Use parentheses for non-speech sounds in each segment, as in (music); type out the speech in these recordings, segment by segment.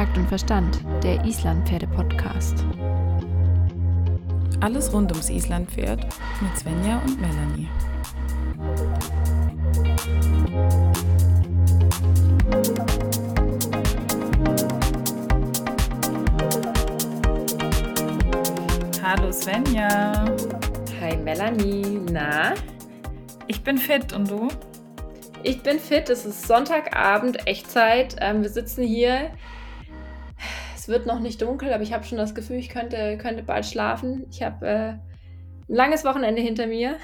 Takt und Verstand, der Islandpferde-Podcast. Alles rund ums Islandpferd mit Svenja und Melanie. Hallo Svenja. Hi Melanie. Na? Ich bin fit und du? Ich bin fit. Es ist Sonntagabend, Echtzeit. Ähm, wir sitzen hier. Es wird noch nicht dunkel, aber ich habe schon das Gefühl, ich könnte, könnte bald schlafen. Ich habe äh, ein langes Wochenende hinter mir.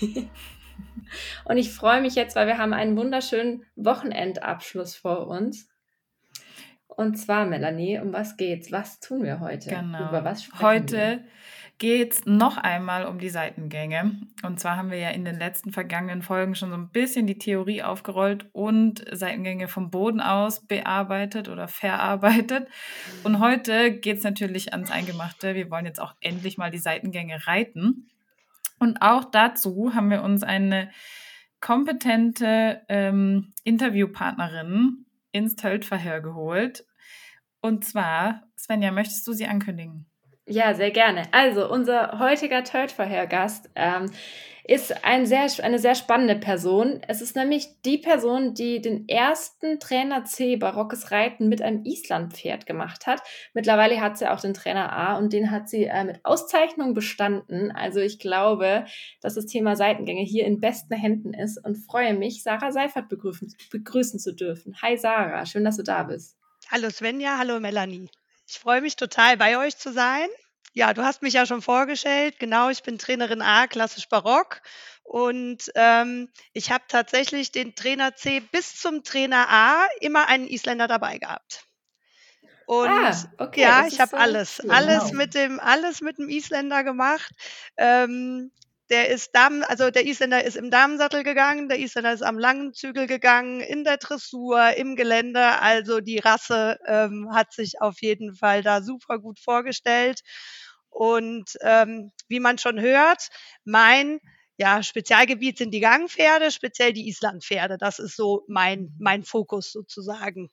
(laughs) und ich freue mich jetzt, weil wir haben einen wunderschönen Wochenendabschluss vor uns. Und zwar, Melanie, um was geht's? Was tun wir heute? Genau. Über was sprechen Heute wir? Geht es noch einmal um die Seitengänge. Und zwar haben wir ja in den letzten vergangenen Folgen schon so ein bisschen die Theorie aufgerollt und Seitengänge vom Boden aus bearbeitet oder verarbeitet. Und heute geht es natürlich ans Eingemachte. Wir wollen jetzt auch endlich mal die Seitengänge reiten. Und auch dazu haben wir uns eine kompetente ähm, Interviewpartnerin ins Töltverhör geholt. Und zwar, Svenja, möchtest du sie ankündigen? Ja, sehr gerne. Also, unser heutiger Tötverhör-Gast ähm, ist ein sehr, eine sehr spannende Person. Es ist nämlich die Person, die den ersten Trainer C barockes Reiten mit einem Islandpferd gemacht hat. Mittlerweile hat sie auch den Trainer A und den hat sie äh, mit Auszeichnung bestanden. Also ich glaube, dass das Thema Seitengänge hier in besten Händen ist und freue mich, Sarah Seifert begrüßen, begrüßen zu dürfen. Hi Sarah, schön, dass du da bist. Hallo Svenja, hallo Melanie. Ich freue mich total, bei euch zu sein. Ja, du hast mich ja schon vorgestellt. Genau, ich bin Trainerin A, klassisch Barock. Und ähm, ich habe tatsächlich den Trainer C bis zum Trainer A immer einen Isländer dabei gehabt. Und Ah, okay, ja, ich habe so alles, cool. alles mit dem, alles mit dem Isländer gemacht. Ähm, der ist Damen, also der Isländer ist im Damensattel gegangen, der Isländer ist am langen Zügel gegangen, in der Dressur, im Gelände. Also die Rasse ähm, hat sich auf jeden Fall da super gut vorgestellt. Und ähm, wie man schon hört, mein ja, Spezialgebiet sind die Gangpferde, speziell die Islandpferde. Das ist so mein, mein Fokus sozusagen.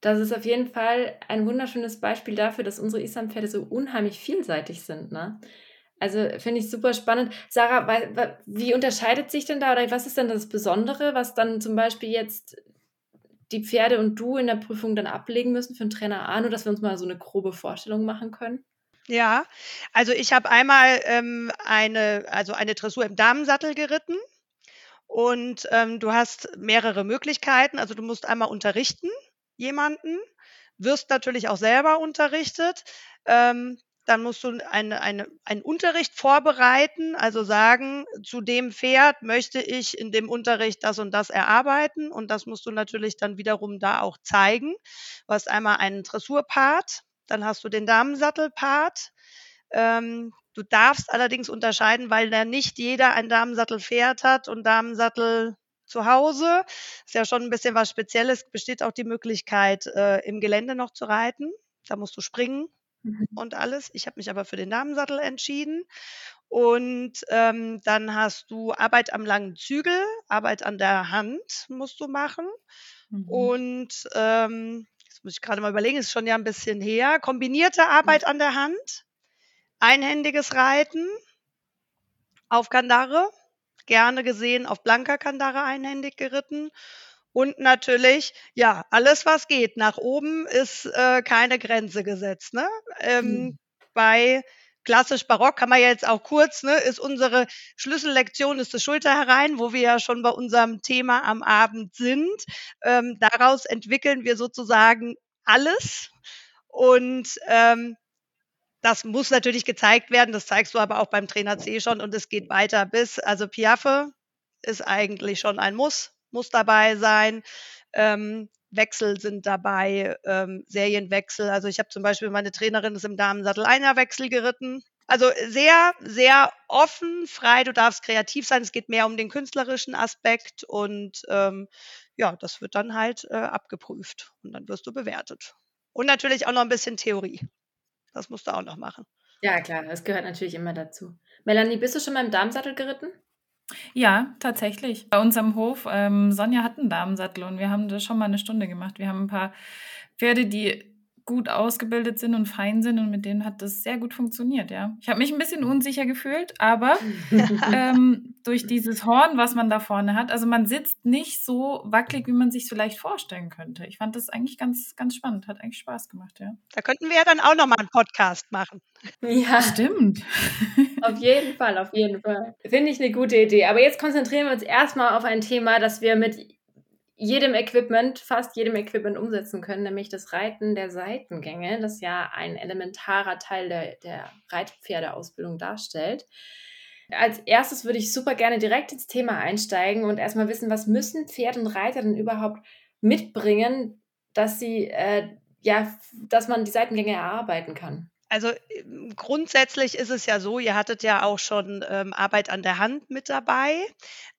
Das ist auf jeden Fall ein wunderschönes Beispiel dafür, dass unsere Islandpferde so unheimlich vielseitig sind. Ne? Also finde ich super spannend. Sarah, wie unterscheidet sich denn da oder was ist denn das Besondere, was dann zum Beispiel jetzt die Pferde und du in der Prüfung dann ablegen müssen für den Trainer A, nur dass wir uns mal so eine grobe Vorstellung machen können? Ja, also ich habe einmal ähm, eine, also eine Dressur im Damensattel geritten und ähm, du hast mehrere Möglichkeiten. Also du musst einmal unterrichten jemanden, wirst natürlich auch selber unterrichtet. Ähm, dann musst du eine, eine, einen Unterricht vorbereiten, also sagen, zu dem Pferd möchte ich in dem Unterricht das und das erarbeiten und das musst du natürlich dann wiederum da auch zeigen. Du hast einmal einen Dressurpart, dann hast du den Damensattelpart. Ähm, du darfst allerdings unterscheiden, weil da nicht jeder ein Damensattelpferd hat und Damensattel zu Hause. Ist ja schon ein bisschen was Spezielles. Besteht auch die Möglichkeit, äh, im Gelände noch zu reiten. Da musst du springen Mhm. und alles. Ich habe mich aber für den Damensattel entschieden. Und ähm, dann hast du Arbeit am langen Zügel, Arbeit an der Hand musst du machen. Mhm. Und ähm, jetzt muss ich gerade mal überlegen, ist schon ja ein bisschen her. Kombinierte Arbeit an der Hand, einhändiges Reiten auf Kandare, gerne gesehen auf blanker Kandare einhändig geritten. Und natürlich, ja, alles, was geht. Nach oben ist äh, keine Grenze gesetzt. Ne? Ähm, Mhm. Bei klassisch Barock kann man ja jetzt auch kurz, ne, ist unsere Schlüssellektion, ist das Schulter herein, wo wir ja schon bei unserem Thema am Abend sind. Ähm, daraus entwickeln wir sozusagen alles. Und ähm, das muss natürlich gezeigt werden. Das zeigst du aber auch beim Trainer C schon. Und es geht weiter bis, also Piaffe ist eigentlich schon ein Muss, muss dabei sein. Ähm, Wechsel sind dabei, ähm, Serienwechsel. Also ich habe zum Beispiel meine Trainerin ist im Damensattel Einerwechsel geritten. Also sehr, sehr offen, frei. Du darfst kreativ sein. Es geht mehr um den künstlerischen Aspekt und ähm, ja, das wird dann halt äh, abgeprüft und dann wirst du bewertet. Und natürlich auch noch ein bisschen Theorie. Das musst du auch noch machen. Ja, klar, das gehört natürlich immer dazu. Melanie, bist du schon mal im Damensattel geritten? Ja, tatsächlich. Bei uns am Hof, ähm, Sonja hat einen Damensattel und wir haben das schon mal eine Stunde gemacht. Wir haben ein paar Pferde, die gut ausgebildet sind und fein sind und mit denen hat das sehr gut funktioniert, ja. Ich habe mich ein bisschen unsicher gefühlt, aber (laughs) ähm, durch dieses Horn, was man da vorne hat, also man sitzt nicht so wackelig, wie man sich vielleicht vorstellen könnte. Ich fand das eigentlich ganz, ganz spannend, hat eigentlich Spaß gemacht, ja. Da könnten wir ja dann auch nochmal einen Podcast machen. Ja, stimmt. (laughs) Auf jeden Fall, auf jeden Fall. Finde ich eine gute Idee. Aber jetzt konzentrieren wir uns erstmal auf ein Thema, das wir mit jedem Equipment, fast jedem Equipment umsetzen können, nämlich das Reiten der Seitengänge, das ja ein elementarer Teil der, der Reitpferdeausbildung darstellt. Als erstes würde ich super gerne direkt ins Thema einsteigen und erstmal wissen, was müssen Pferd und Reiter denn überhaupt mitbringen, dass sie, äh, ja, dass man die Seitengänge erarbeiten kann. Also grundsätzlich ist es ja so, ihr hattet ja auch schon ähm, Arbeit an der Hand mit dabei,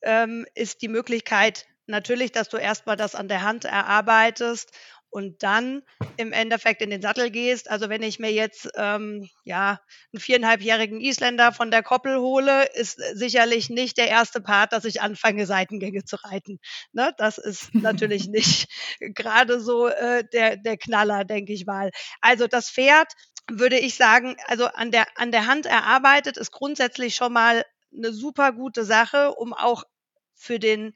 ähm, ist die Möglichkeit, natürlich, dass du erstmal das an der Hand erarbeitest und dann im Endeffekt in den Sattel gehst. Also wenn ich mir jetzt ähm, ja einen viereinhalbjährigen Isländer von der Koppel hole, ist sicherlich nicht der erste Part, dass ich anfange, Seitengänge zu reiten. Ne? Das ist (laughs) natürlich nicht gerade so äh, der, der Knaller, denke ich mal. Also das Pferd würde ich sagen, also an der, an der Hand erarbeitet ist grundsätzlich schon mal eine super gute Sache, um auch für den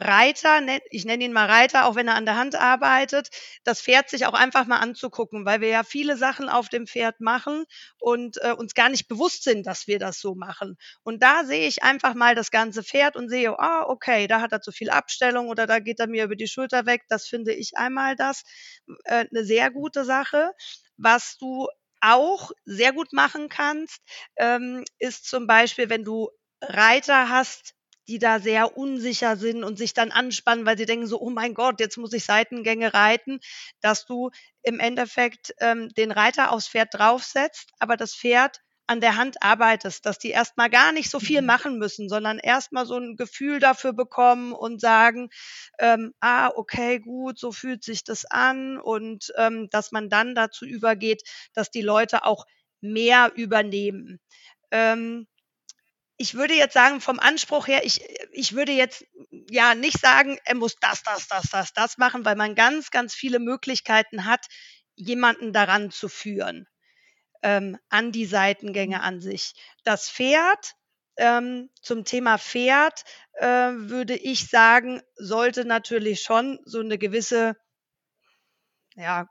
Reiter, ich nenne ihn mal Reiter, auch wenn er an der Hand arbeitet, das Pferd sich auch einfach mal anzugucken, weil wir ja viele Sachen auf dem Pferd machen und äh, uns gar nicht bewusst sind, dass wir das so machen. Und da sehe ich einfach mal das ganze Pferd und sehe, ah, okay, da hat er zu viel Abstellung oder da geht er mir über die Schulter weg. Das finde ich einmal das äh, eine sehr gute Sache. Was du auch sehr gut machen kannst, ähm, ist zum Beispiel, wenn du Reiter hast, die da sehr unsicher sind und sich dann anspannen, weil sie denken so, oh mein Gott, jetzt muss ich Seitengänge reiten, dass du im Endeffekt ähm, den Reiter aufs Pferd draufsetzt, aber das Pferd an der Hand arbeitest, dass die erstmal gar nicht so viel mhm. machen müssen, sondern erstmal so ein Gefühl dafür bekommen und sagen, ähm, ah, okay, gut, so fühlt sich das an und ähm, dass man dann dazu übergeht, dass die Leute auch mehr übernehmen. Ähm, ich würde jetzt sagen, vom Anspruch her, ich, ich würde jetzt ja nicht sagen, er muss das, das, das, das, das machen, weil man ganz, ganz viele Möglichkeiten hat, jemanden daran zu führen, ähm, an die Seitengänge an sich. Das Pferd, ähm, zum Thema Pferd, äh, würde ich sagen, sollte natürlich schon so eine gewisse ja,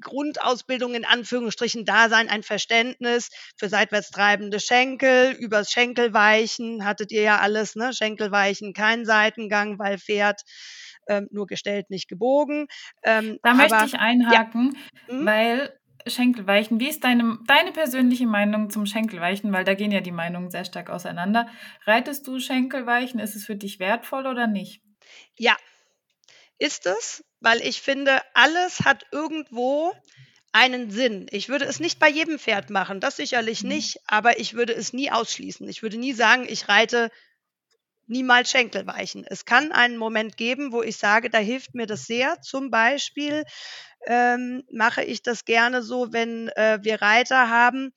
Grundausbildung in Anführungsstrichen da sein, ein Verständnis für seitwärts treibende Schenkel, übers Schenkelweichen hattet ihr ja alles, ne? Schenkelweichen, kein Seitengang, weil Pferd ähm, nur gestellt, nicht gebogen. Ähm, da aber, möchte ich einhaken, ja. hm? weil Schenkelweichen, wie ist deine, deine persönliche Meinung zum Schenkelweichen? Weil da gehen ja die Meinungen sehr stark auseinander. Reitest du Schenkelweichen? Ist es für dich wertvoll oder nicht? Ja, ist es, weil ich finde, alles hat irgendwo einen Sinn. Ich würde es nicht bei jedem Pferd machen, das sicherlich mhm. nicht, aber ich würde es nie ausschließen. Ich würde nie sagen, ich reite niemals Schenkelweichen. Es kann einen Moment geben, wo ich sage, da hilft mir das sehr. Zum Beispiel ähm, mache ich das gerne so, wenn äh, wir Reiter haben,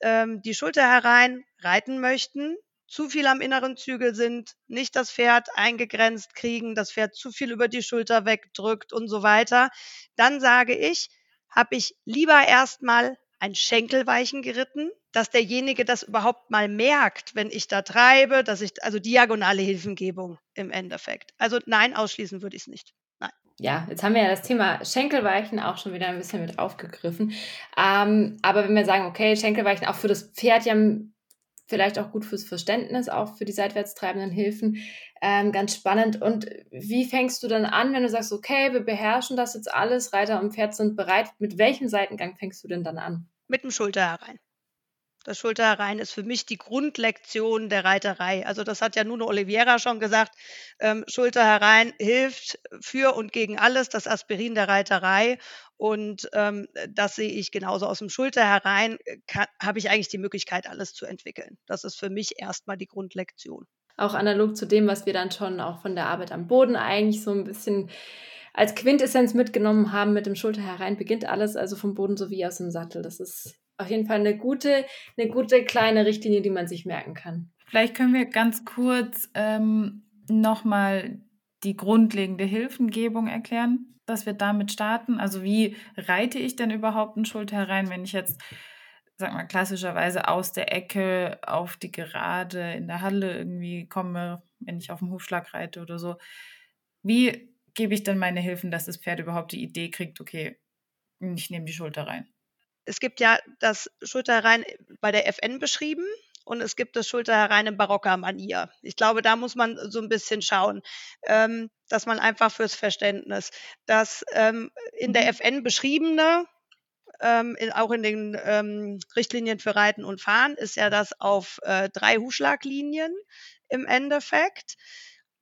ähm, die Schulter herein reiten möchten zu viel am inneren Zügel sind, nicht das Pferd eingegrenzt kriegen, das Pferd zu viel über die Schulter wegdrückt und so weiter, dann sage ich, habe ich lieber erstmal ein Schenkelweichen geritten, dass derjenige das überhaupt mal merkt, wenn ich da treibe, dass ich, also diagonale Hilfengebung im Endeffekt. Also nein, ausschließen würde ich es nicht. Nein. Ja, jetzt haben wir ja das Thema Schenkelweichen auch schon wieder ein bisschen mit aufgegriffen. Ähm, aber wenn wir sagen, okay, Schenkelweichen auch für das Pferd ja vielleicht auch gut fürs Verständnis, auch für die seitwärts treibenden Hilfen. Ähm, ganz spannend. Und wie fängst du dann an, wenn du sagst, okay, wir beherrschen das jetzt alles, Reiter und Pferd sind bereit, mit welchem Seitengang fängst du denn dann an? Mit dem Schulter herein. Das Schulter herein ist für mich die Grundlektion der Reiterei. Also das hat ja Nuno Oliveira schon gesagt. Ähm, Schulter herein hilft für und gegen alles, das Aspirin der Reiterei. Und ähm, das sehe ich genauso aus dem Schulter herein, äh, habe ich eigentlich die Möglichkeit, alles zu entwickeln. Das ist für mich erstmal die Grundlektion. Auch analog zu dem, was wir dann schon auch von der Arbeit am Boden eigentlich so ein bisschen als Quintessenz mitgenommen haben, mit dem Schulter herein beginnt alles, also vom Boden sowie aus dem Sattel. Das ist auf jeden Fall eine gute, eine gute kleine Richtlinie, die man sich merken kann. Vielleicht können wir ganz kurz ähm, nochmal die grundlegende Hilfengebung erklären, dass wir damit starten? Also wie reite ich denn überhaupt einen Schulter herein, wenn ich jetzt, sag mal, klassischerweise aus der Ecke auf die Gerade in der Halle irgendwie komme, wenn ich auf dem Hufschlag reite oder so? Wie gebe ich dann meine Hilfen, dass das Pferd überhaupt die Idee kriegt, okay, ich nehme die Schulter rein? Es gibt ja das Schulter rein bei der FN beschrieben und es gibt das Schulter herein in barocker Manier. Ich glaube, da muss man so ein bisschen schauen, ähm, dass man einfach fürs Verständnis, dass ähm, in der mhm. FN beschriebene, ähm, in, auch in den ähm, Richtlinien für Reiten und Fahren, ist ja das auf äh, drei Hufschlaglinien im Endeffekt.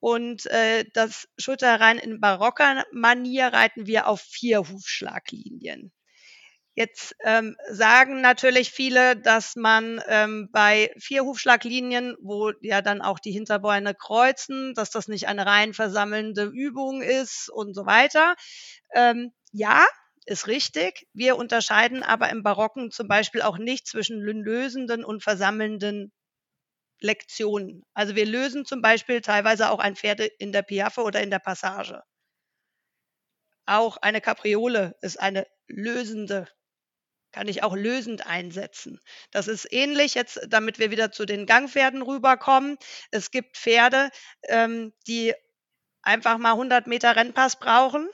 Und äh, das Schulter herein in barocker Manier reiten wir auf vier Hufschlaglinien. Jetzt ähm, sagen natürlich viele, dass man ähm, bei vier Hufschlaglinien, wo ja dann auch die Hinterbeine kreuzen, dass das nicht eine rein versammelnde Übung ist und so weiter. Ähm, ja, ist richtig. Wir unterscheiden aber im Barocken zum Beispiel auch nicht zwischen lösenden und versammelnden Lektionen. Also wir lösen zum Beispiel teilweise auch ein Pferd in der Piaffe oder in der Passage. Auch eine Kapriole ist eine lösende kann ich auch lösend einsetzen. Das ist ähnlich jetzt, damit wir wieder zu den Gangpferden rüberkommen. Es gibt Pferde, ähm, die einfach mal 100 Meter Rennpass brauchen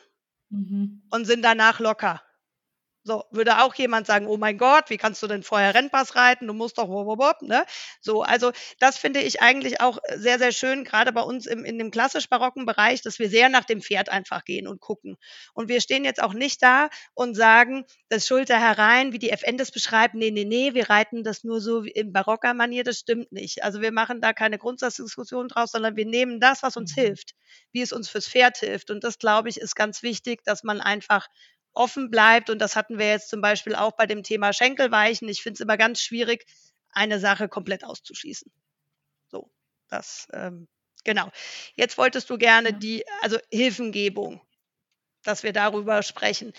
mhm. und sind danach locker. So, würde auch jemand sagen, oh mein Gott, wie kannst du denn vorher Rennpass reiten? Du musst doch, wop, ne? So, also das finde ich eigentlich auch sehr, sehr schön, gerade bei uns im, in dem klassisch-barocken Bereich, dass wir sehr nach dem Pferd einfach gehen und gucken. Und wir stehen jetzt auch nicht da und sagen, das Schulter herein, wie die FN das beschreibt, nee, nee, nee, wir reiten das nur so in barocker Manier, das stimmt nicht. Also wir machen da keine Grundsatzdiskussion draus, sondern wir nehmen das, was uns mhm. hilft, wie es uns fürs Pferd hilft. Und das, glaube ich, ist ganz wichtig, dass man einfach offen bleibt. Und das hatten wir jetzt zum Beispiel auch bei dem Thema Schenkelweichen. Ich finde es immer ganz schwierig, eine Sache komplett auszuschließen. So, das, ähm, genau. Jetzt wolltest du gerne die, also Hilfengebung, dass wir darüber sprechen.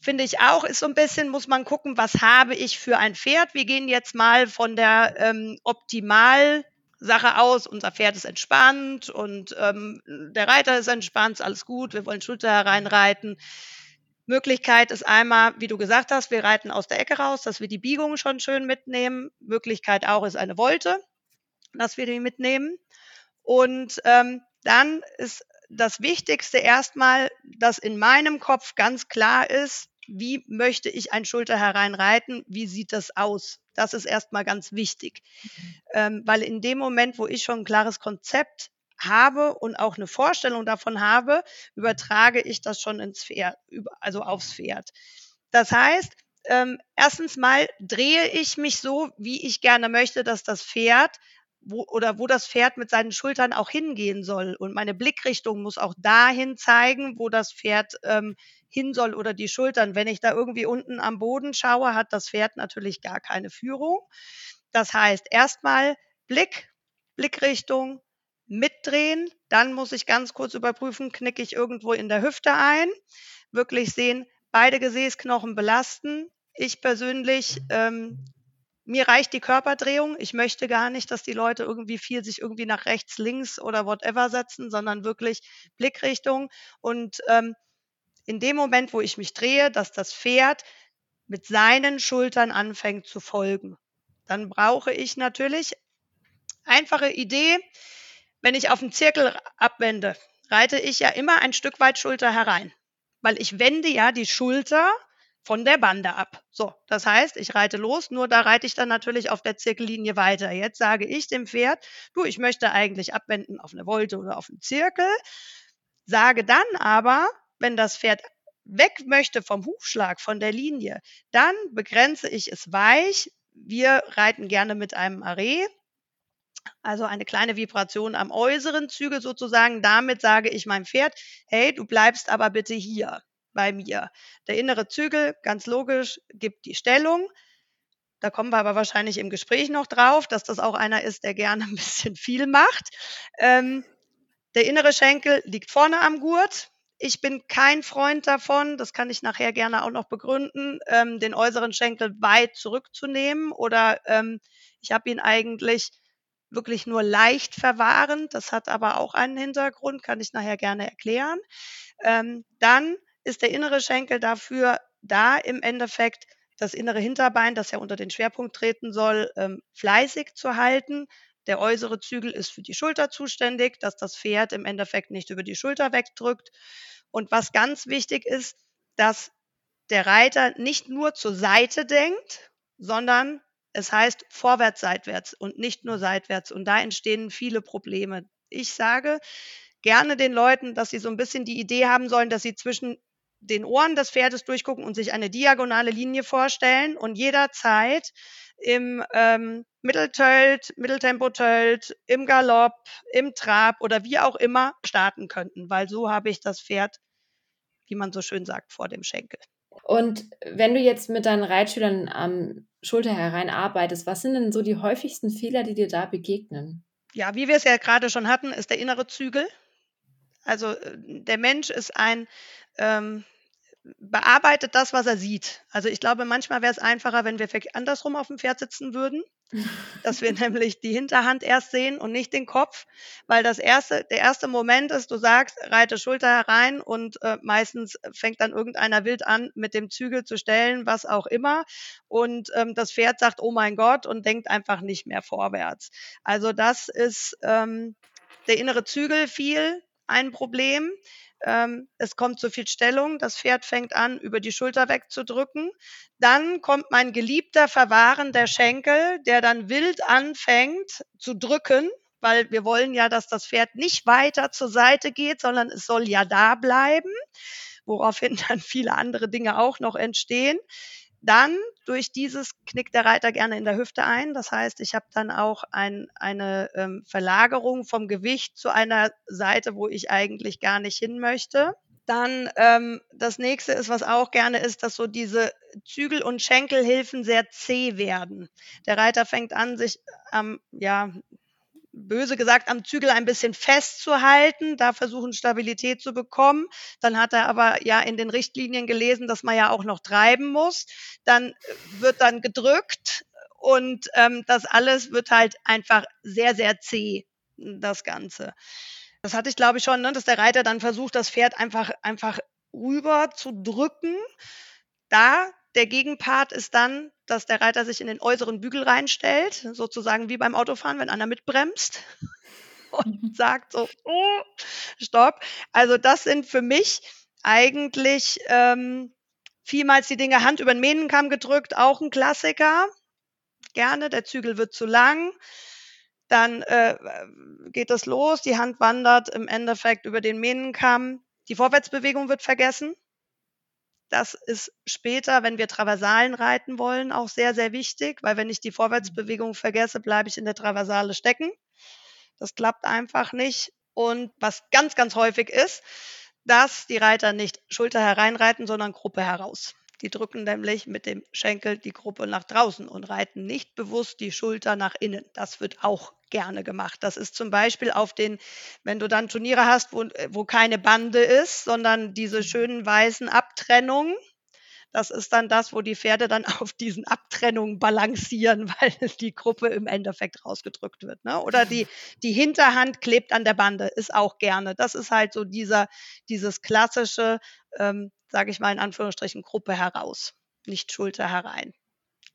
Finde ich auch, ist so ein bisschen, muss man gucken, was habe ich für ein Pferd. Wir gehen jetzt mal von der ähm, Optimal- Sache aus, unser Pferd ist entspannt und ähm, der Reiter ist entspannt, alles gut, wir wollen Schulter hereinreiten. Möglichkeit ist einmal, wie du gesagt hast, wir reiten aus der Ecke raus, dass wir die Biegung schon schön mitnehmen. Möglichkeit auch ist eine Wolte, dass wir die mitnehmen. Und ähm, dann ist das Wichtigste erstmal, dass in meinem Kopf ganz klar ist, wie möchte ich ein Schulter hereinreiten, wie sieht das aus? Das ist erstmal ganz wichtig, mhm. ähm, weil in dem Moment, wo ich schon ein klares Konzept habe und auch eine Vorstellung davon habe, übertrage ich das schon ins Pferd, also aufs Pferd. Das heißt, ähm, erstens mal drehe ich mich so, wie ich gerne möchte, dass das Pferd wo, oder wo das Pferd mit seinen Schultern auch hingehen soll. Und meine Blickrichtung muss auch dahin zeigen, wo das Pferd ähm, hin soll oder die Schultern. Wenn ich da irgendwie unten am Boden schaue, hat das Pferd natürlich gar keine Führung. Das heißt, erstmal Blick, Blickrichtung, mitdrehen. Dann muss ich ganz kurz überprüfen, knicke ich irgendwo in der Hüfte ein. Wirklich sehen, beide Gesäßknochen belasten. Ich persönlich, ähm, mir reicht die Körperdrehung. Ich möchte gar nicht, dass die Leute irgendwie viel sich irgendwie nach rechts, links oder whatever setzen, sondern wirklich Blickrichtung. Und ähm, in dem Moment, wo ich mich drehe, dass das Pferd mit seinen Schultern anfängt zu folgen. Dann brauche ich natürlich einfache Idee. Wenn ich auf den Zirkel abwende, reite ich ja immer ein Stück weit Schulter herein, weil ich wende ja die Schulter von der Bande ab. So, das heißt, ich reite los, nur da reite ich dann natürlich auf der Zirkellinie weiter. Jetzt sage ich dem Pferd, du, ich möchte eigentlich abwenden auf eine Wolte oder auf einen Zirkel, sage dann aber, wenn das Pferd weg möchte vom Hufschlag, von der Linie, dann begrenze ich es weich. Wir reiten gerne mit einem Arree, also eine kleine Vibration am äußeren Zügel sozusagen. Damit sage ich meinem Pferd, hey, du bleibst aber bitte hier bei mir. Der innere Zügel, ganz logisch, gibt die Stellung. Da kommen wir aber wahrscheinlich im Gespräch noch drauf, dass das auch einer ist, der gerne ein bisschen viel macht. Ähm, der innere Schenkel liegt vorne am Gurt. Ich bin kein Freund davon, das kann ich nachher gerne auch noch begründen, ähm, den äußeren Schenkel weit zurückzunehmen oder ähm, ich habe ihn eigentlich wirklich nur leicht verwahren. Das hat aber auch einen Hintergrund, kann ich nachher gerne erklären. Ähm, dann ist der innere Schenkel dafür da, im Endeffekt das innere Hinterbein, das ja unter den Schwerpunkt treten soll, ähm, fleißig zu halten. Der äußere Zügel ist für die Schulter zuständig, dass das Pferd im Endeffekt nicht über die Schulter wegdrückt. Und was ganz wichtig ist, dass der Reiter nicht nur zur Seite denkt, sondern es heißt vorwärts, seitwärts und nicht nur seitwärts. Und da entstehen viele Probleme. Ich sage gerne den Leuten, dass sie so ein bisschen die Idee haben sollen, dass sie zwischen den Ohren des Pferdes durchgucken und sich eine diagonale Linie vorstellen und jederzeit im ähm, Mitteltölt, Mitteltempotölt, im Galopp, im Trab oder wie auch immer starten könnten, weil so habe ich das Pferd, wie man so schön sagt, vor dem Schenkel. Und wenn du jetzt mit deinen Reitschülern am Schulter herein arbeitest, was sind denn so die häufigsten Fehler, die dir da begegnen? Ja, wie wir es ja gerade schon hatten, ist der innere Zügel. Also äh, der Mensch ist ein ähm, bearbeitet das, was er sieht. Also ich glaube, manchmal wäre es einfacher, wenn wir andersrum auf dem Pferd sitzen würden, dass wir (laughs) nämlich die Hinterhand erst sehen und nicht den Kopf, weil das erste, der erste Moment ist, du sagst, reite Schulter herein und äh, meistens fängt dann irgendeiner wild an, mit dem Zügel zu stellen, was auch immer. Und ähm, das Pferd sagt, oh mein Gott, und denkt einfach nicht mehr vorwärts. Also das ist ähm, der innere Zügel viel ein Problem ähm, es kommt zu viel Stellung, das Pferd fängt an, über die Schulter wegzudrücken. Dann kommt mein geliebter Verwahren der Schenkel, der dann wild anfängt zu drücken, weil wir wollen ja, dass das Pferd nicht weiter zur Seite geht, sondern es soll ja da bleiben, woraufhin (laughs) dann viele andere Dinge auch noch entstehen. Dann durch dieses knickt der Reiter gerne in der Hüfte ein. Das heißt, ich habe dann auch ein, eine ähm, Verlagerung vom Gewicht zu einer Seite, wo ich eigentlich gar nicht hin möchte. Dann ähm, das nächste ist, was auch gerne ist, dass so diese Zügel- und Schenkelhilfen sehr zäh werden. Der Reiter fängt an, sich am ähm, ja, böse gesagt am Zügel ein bisschen festzuhalten, da versuchen Stabilität zu bekommen. Dann hat er aber ja in den Richtlinien gelesen, dass man ja auch noch treiben muss. Dann äh, wird dann gedrückt und ähm, das alles wird halt einfach sehr, sehr zäh, das Ganze. Das hatte ich glaube ich schon, ne, dass der Reiter dann versucht, das Pferd einfach, einfach rüber zu drücken. Da der Gegenpart ist dann, dass der Reiter sich in den äußeren Bügel reinstellt, sozusagen wie beim Autofahren, wenn einer mitbremst (laughs) und sagt so, oh, stopp. Also das sind für mich eigentlich ähm, vielmals die Dinge Hand über den Mähnenkamm gedrückt, auch ein Klassiker. Gerne, der Zügel wird zu lang. Dann äh, geht es los, die Hand wandert im Endeffekt über den Mähnenkamm. Die Vorwärtsbewegung wird vergessen. Das ist später, wenn wir Traversalen reiten wollen, auch sehr, sehr wichtig, weil wenn ich die Vorwärtsbewegung vergesse, bleibe ich in der Traversale stecken. Das klappt einfach nicht. Und was ganz, ganz häufig ist, dass die Reiter nicht Schulter hereinreiten, sondern Gruppe heraus. Die drücken nämlich mit dem Schenkel die Gruppe nach draußen und reiten nicht bewusst die Schulter nach innen. Das wird auch gerne gemacht. Das ist zum Beispiel auf den, wenn du dann Turniere hast, wo, wo keine Bande ist, sondern diese schönen weißen Abtrennungen, das ist dann das, wo die Pferde dann (laughs) auf diesen Abtrennungen balancieren, (laughs) weil die Gruppe im Endeffekt rausgedrückt wird. Ne? Oder die, (laughs) die Hinterhand klebt an der Bande, ist auch gerne. Das ist halt so dieser, dieses klassische, ähm, sage ich mal in Anführungsstrichen, Gruppe heraus, nicht Schulter herein.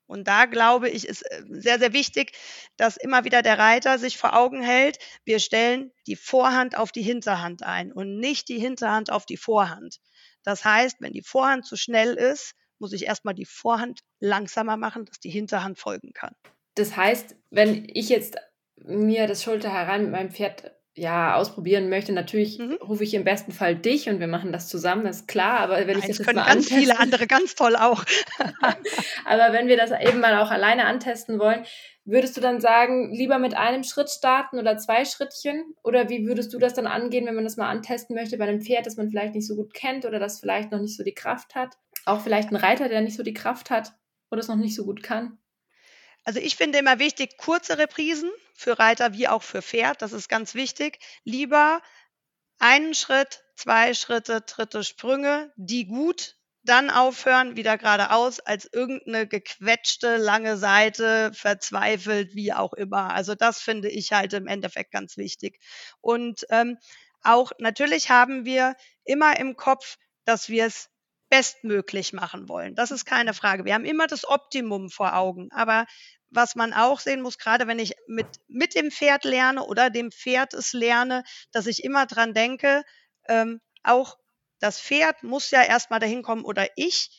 Und da glaube ich, ist äh, sehr, sehr wichtig, dass immer wieder der Reiter sich vor Augen hält, wir stellen die Vorhand auf die Hinterhand ein und nicht die Hinterhand auf die Vorhand. Das heißt, wenn die Vorhand zu schnell ist, muss ich erstmal die Vorhand langsamer machen, dass die Hinterhand folgen kann. Das heißt, wenn ich jetzt mir das Schulter herein mit meinem Pferd ja, ausprobieren möchte, natürlich mhm. rufe ich im besten Fall dich und wir machen das zusammen, das ist klar. Aber wenn Nein, ich das, das können ganz antesten, viele andere ganz toll auch. (laughs) aber wenn wir das eben mal auch alleine antesten wollen, würdest du dann sagen, lieber mit einem Schritt starten oder zwei Schrittchen? Oder wie würdest du das dann angehen, wenn man das mal antesten möchte bei einem Pferd, das man vielleicht nicht so gut kennt oder das vielleicht noch nicht so die Kraft hat? Auch vielleicht ein Reiter, der nicht so die Kraft hat oder es noch nicht so gut kann? Also ich finde immer wichtig, kurze Reprisen für Reiter wie auch für Pferd. Das ist ganz wichtig. Lieber einen Schritt, zwei Schritte, dritte Sprünge, die gut dann aufhören, wieder geradeaus, als irgendeine gequetschte, lange Seite, verzweifelt, wie auch immer. Also das finde ich halt im Endeffekt ganz wichtig. Und ähm, auch natürlich haben wir immer im Kopf, dass wir es bestmöglich machen wollen. Das ist keine Frage. Wir haben immer das Optimum vor Augen. Aber was man auch sehen muss, gerade wenn ich mit, mit dem Pferd lerne oder dem Pferd es lerne, dass ich immer dran denke, ähm, auch das Pferd muss ja erstmal dahin kommen oder ich,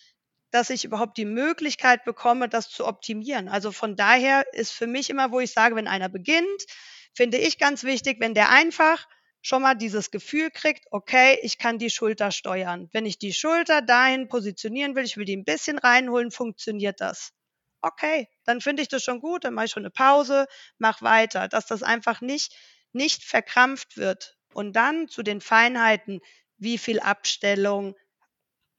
dass ich überhaupt die Möglichkeit bekomme, das zu optimieren. Also von daher ist für mich immer, wo ich sage, wenn einer beginnt, finde ich ganz wichtig, wenn der einfach schon mal dieses Gefühl kriegt, okay, ich kann die Schulter steuern. Wenn ich die Schulter dahin positionieren will, ich will die ein bisschen reinholen, funktioniert das. Okay, dann finde ich das schon gut, dann mache ich schon eine Pause, mach weiter, dass das einfach nicht, nicht verkrampft wird. Und dann zu den Feinheiten, wie viel Abstellung,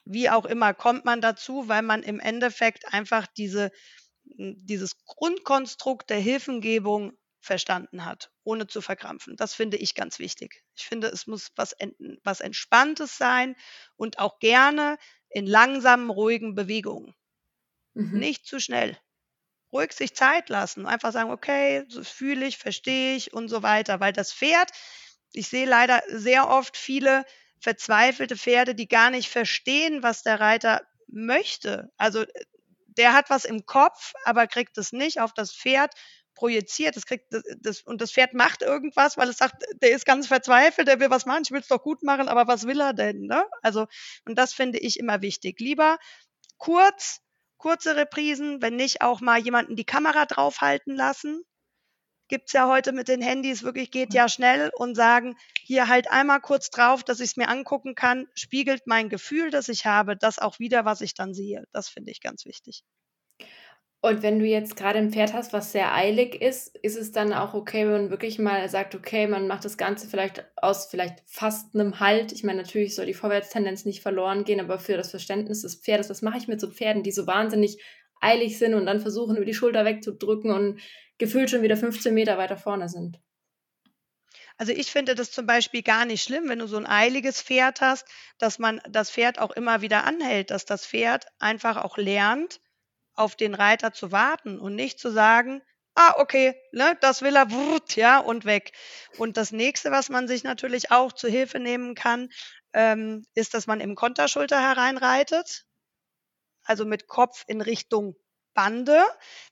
wie auch immer kommt man dazu, weil man im Endeffekt einfach diese, dieses Grundkonstrukt der Hilfengebung verstanden hat, ohne zu verkrampfen. Das finde ich ganz wichtig. Ich finde, es muss was, was Entspanntes sein und auch gerne in langsamen, ruhigen Bewegungen. Mhm. Nicht zu schnell. Ruhig sich Zeit lassen. Einfach sagen, okay, das fühle ich, verstehe ich und so weiter. Weil das Pferd, ich sehe leider sehr oft viele verzweifelte Pferde, die gar nicht verstehen, was der Reiter möchte. Also der hat was im Kopf, aber kriegt es nicht auf das Pferd projiziert. Das kriegt das, das, und das Pferd macht irgendwas, weil es sagt, der ist ganz verzweifelt, der will was machen, ich will es doch gut machen, aber was will er denn? Ne? Also und das finde ich immer wichtig. Lieber kurz, kurze Reprisen, wenn nicht auch mal jemanden die Kamera draufhalten lassen gibt es ja heute mit den Handys wirklich, geht ja schnell und sagen, hier halt einmal kurz drauf, dass ich es mir angucken kann, spiegelt mein Gefühl, das ich habe, das auch wieder, was ich dann sehe. Das finde ich ganz wichtig. Und wenn du jetzt gerade ein Pferd hast, was sehr eilig ist, ist es dann auch okay, wenn man wirklich mal sagt, okay, man macht das Ganze vielleicht aus vielleicht fast einem Halt. Ich meine, natürlich soll die Vorwärtstendenz nicht verloren gehen, aber für das Verständnis des Pferdes, was mache ich mit so Pferden, die so wahnsinnig eilig sind und dann versuchen, über die Schulter wegzudrücken und gefühlt schon wieder 15 Meter weiter vorne sind. Also ich finde das zum Beispiel gar nicht schlimm, wenn du so ein eiliges Pferd hast, dass man das Pferd auch immer wieder anhält, dass das Pferd einfach auch lernt, auf den Reiter zu warten und nicht zu sagen, ah, okay, ne, das will er, wurt, ja, und weg. Und das nächste, was man sich natürlich auch zu Hilfe nehmen kann, ähm, ist, dass man im Konterschulter hereinreitet also mit Kopf in Richtung Bande,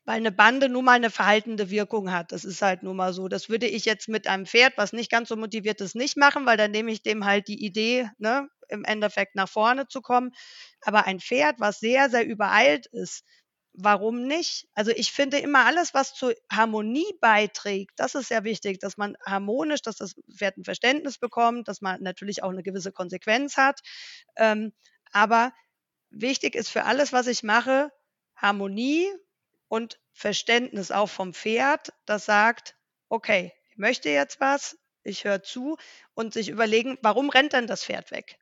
weil eine Bande nun mal eine verhaltende Wirkung hat. Das ist halt nun mal so. Das würde ich jetzt mit einem Pferd, was nicht ganz so motiviert ist, nicht machen, weil dann nehme ich dem halt die Idee, ne, im Endeffekt nach vorne zu kommen. Aber ein Pferd, was sehr, sehr übereilt ist, warum nicht? Also ich finde immer alles, was zur Harmonie beiträgt, das ist sehr wichtig, dass man harmonisch, dass das Pferd ein Verständnis bekommt, dass man natürlich auch eine gewisse Konsequenz hat. Ähm, aber wichtig ist für alles, was ich mache, Harmonie und Verständnis auch vom Pferd, das sagt, okay, ich möchte jetzt was, ich höre zu und sich überlegen, warum rennt denn das Pferd weg?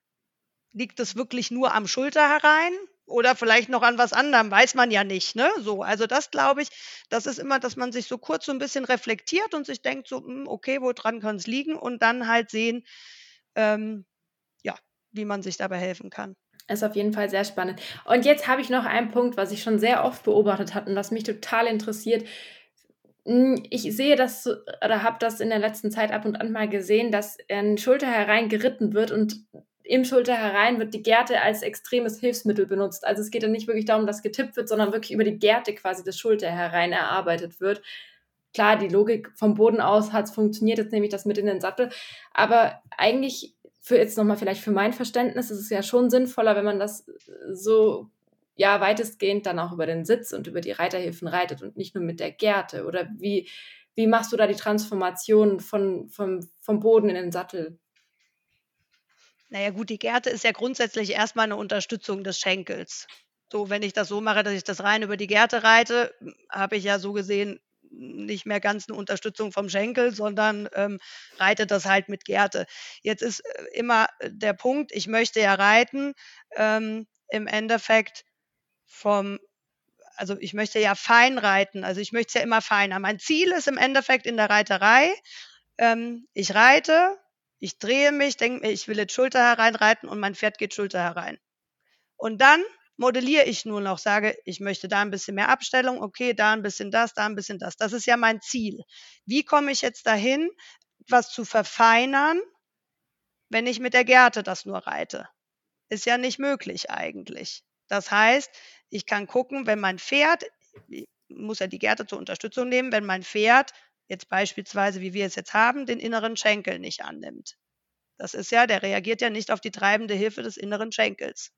Liegt es wirklich nur am Schulter herein oder vielleicht noch an was anderem, weiß man ja nicht, ne? So, also das glaube ich, das ist immer, dass man sich so kurz so ein bisschen reflektiert und sich denkt so, hm, okay, woran kann es liegen und dann halt sehen, ähm, ja, wie man sich dabei helfen kann. Ist auf jeden Fall sehr spannend. Und jetzt habe ich noch einen Punkt, was ich schon sehr oft beobachtet habe und was mich total interessiert. Hm, ich sehe das oder habe das in der letzten Zeit ab und an mal gesehen, dass ein Schulter herein geritten wird und im Schulter herein wird die Gerte als extremes Hilfsmittel benutzt. Also es geht dann nicht wirklich darum, dass getippt wird, sondern wirklich über die Gerte quasi das Schulter herein erarbeitet wird. Klar, die Logik vom Boden aus hat es funktioniert, jetzt nehme ich das mit in den Sattel. Aber eigentlich für jetzt nochmal vielleicht für mein Verständnis ist es ja schon sinnvoller, wenn man das so ja weitestgehend dann auch über den Sitz und über die Reiterhilfen reitet und nicht nur mit der Gerte. Oder wie, wie machst du da die Transformation von, vom, vom Boden in den Sattel? Naja gut, die Gerte ist ja grundsätzlich erstmal eine Unterstützung des Schenkels. So, wenn ich das so mache, dass ich das rein über die Gerte reite, habe ich ja so gesehen nicht mehr ganz eine Unterstützung vom Schenkel, sondern ähm, reitet das halt mit Gerte. Jetzt ist äh, immer äh, der Punkt, ich möchte ja reiten, ähm, im Endeffekt vom, also ich möchte ja fein reiten, also ich möchte es ja immer feiner. Mein Ziel ist im Endeffekt in der Reiterei, ähm, ich reite, ich drehe mich, denke mir, ich will jetzt Schulter hereinreiten und mein Pferd geht Schulter herein. Und dann modelliere ich nur noch, sage, ich möchte da ein bisschen mehr Abstellung, okay, da ein bisschen das, da ein bisschen das. Das ist ja mein Ziel. Wie komme ich jetzt dahin, was zu verfeinern, wenn ich mit der Gerte das nur reite? Ist ja nicht möglich eigentlich. Das heißt, ich kann gucken, wenn mein Pferd, muss ja die Gerte zur Unterstützung nehmen, wenn mein Pferd jetzt beispielsweise, wie wir es jetzt haben, den inneren Schenkel nicht annimmt. Das ist ja, der reagiert ja nicht auf die treibende Hilfe des inneren Schenkels.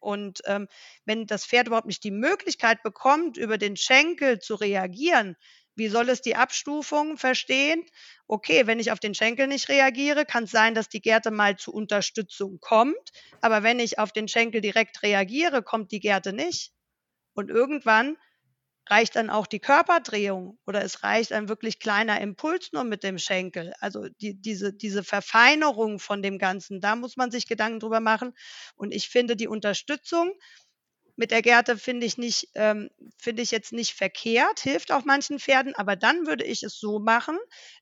Und ähm, wenn das Pferd überhaupt nicht die Möglichkeit bekommt, über den Schenkel zu reagieren, wie soll es die Abstufung verstehen? Okay, wenn ich auf den Schenkel nicht reagiere, kann es sein, dass die Gerte mal zu Unterstützung kommt. Aber wenn ich auf den Schenkel direkt reagiere, kommt die Gerte nicht. Und irgendwann reicht dann auch die Körperdrehung oder es reicht ein wirklich kleiner Impuls nur mit dem Schenkel. Also die, diese, diese Verfeinerung von dem Ganzen, da muss man sich Gedanken drüber machen. Und ich finde die Unterstützung mit der Gerte finde ich nicht, ähm, finde ich jetzt nicht verkehrt, hilft auch manchen Pferden, aber dann würde ich es so machen,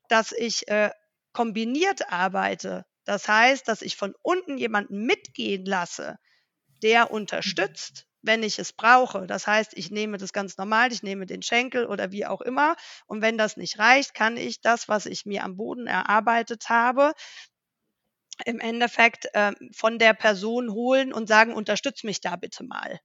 dass ich äh, kombiniert arbeite. Das heißt, dass ich von unten jemanden mitgehen lasse, der unterstützt, wenn ich es brauche. Das heißt, ich nehme das ganz normal, ich nehme den Schenkel oder wie auch immer. Und wenn das nicht reicht, kann ich das, was ich mir am Boden erarbeitet habe, im Endeffekt äh, von der Person holen und sagen, unterstütz mich da bitte mal.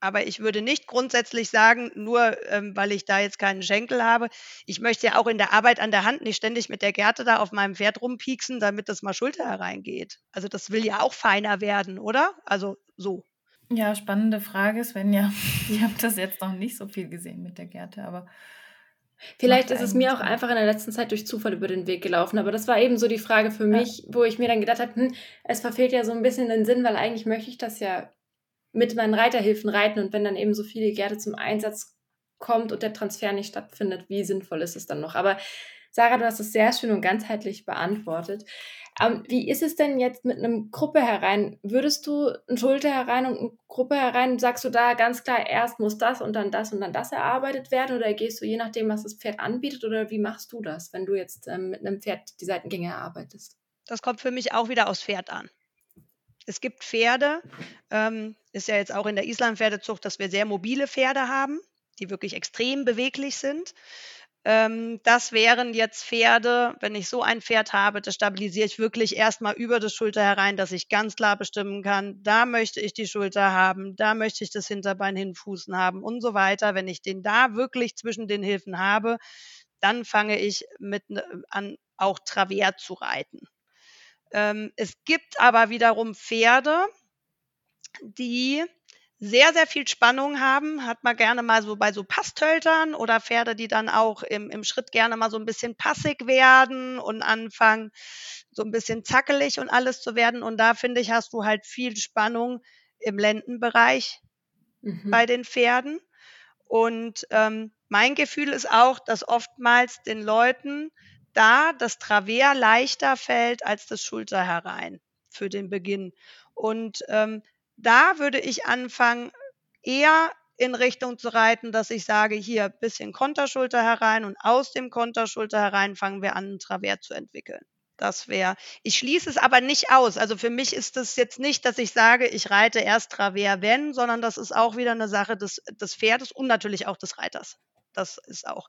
Aber ich würde nicht grundsätzlich sagen, nur ähm, weil ich da jetzt keinen Schenkel habe. Ich möchte ja auch in der Arbeit an der Hand nicht ständig mit der Gerte da auf meinem Pferd rumpieksen, damit das mal Schulter hereingeht. Also das will ja auch feiner werden, oder? Also so. Ja, spannende Frage, Svenja. (laughs) Ich habe das jetzt noch nicht so viel gesehen mit der Gerte, aber. Vielleicht ist es mir auch einfach in der letzten Zeit durch Zufall über den Weg gelaufen, aber das war eben so die Frage für mich, wo ich mir dann gedacht habe, hm, es verfehlt ja so ein bisschen den Sinn, weil eigentlich möchte ich das ja mit meinen Reiterhilfen reiten und wenn dann eben so viele Gerte zum Einsatz kommt und der Transfer nicht stattfindet, wie sinnvoll ist es dann noch? Aber Sarah, du hast es sehr schön und ganzheitlich beantwortet. Ähm, wie ist es denn jetzt mit einem Gruppe herein? Würdest du eine Schulter herein und eine Gruppe herein, sagst du da ganz klar, erst muss das und dann das und dann das erarbeitet werden oder gehst du je nachdem, was das Pferd anbietet oder wie machst du das, wenn du jetzt ähm, mit einem Pferd die Seitengänge erarbeitest? Das kommt für mich auch wieder aufs Pferd an. Es gibt Pferde, ähm, ist ja jetzt auch in der Islandpferdezucht, dass wir sehr mobile Pferde haben, die wirklich extrem beweglich sind. Ähm, das wären jetzt Pferde, wenn ich so ein Pferd habe, das stabilisiere ich wirklich erstmal über das Schulter herein, dass ich ganz klar bestimmen kann, da möchte ich die Schulter haben, da möchte ich das Hinterbein hinfußen haben und so weiter. Wenn ich den da wirklich zwischen den Hilfen habe, dann fange ich mit ne, an, auch Travers zu reiten. Ähm, es gibt aber wiederum Pferde, die sehr, sehr viel Spannung haben. Hat man gerne mal so bei so Passtöltern oder Pferde, die dann auch im, im Schritt gerne mal so ein bisschen passig werden und anfangen, so ein bisschen zackelig und alles zu werden. Und da finde ich, hast du halt viel Spannung im Lendenbereich mhm. bei den Pferden. Und ähm, mein Gefühl ist auch, dass oftmals den Leuten da das Travers leichter fällt als das Schulter herein für den Beginn. Und ähm, da würde ich anfangen, eher in Richtung zu reiten, dass ich sage, hier bisschen Konterschulter herein und aus dem Konterschulter herein fangen wir an, ein Travers zu entwickeln. Das wäre, ich schließe es aber nicht aus. Also für mich ist das jetzt nicht, dass ich sage, ich reite erst Travers, wenn, sondern das ist auch wieder eine Sache des, des Pferdes und natürlich auch des Reiters. Das ist auch.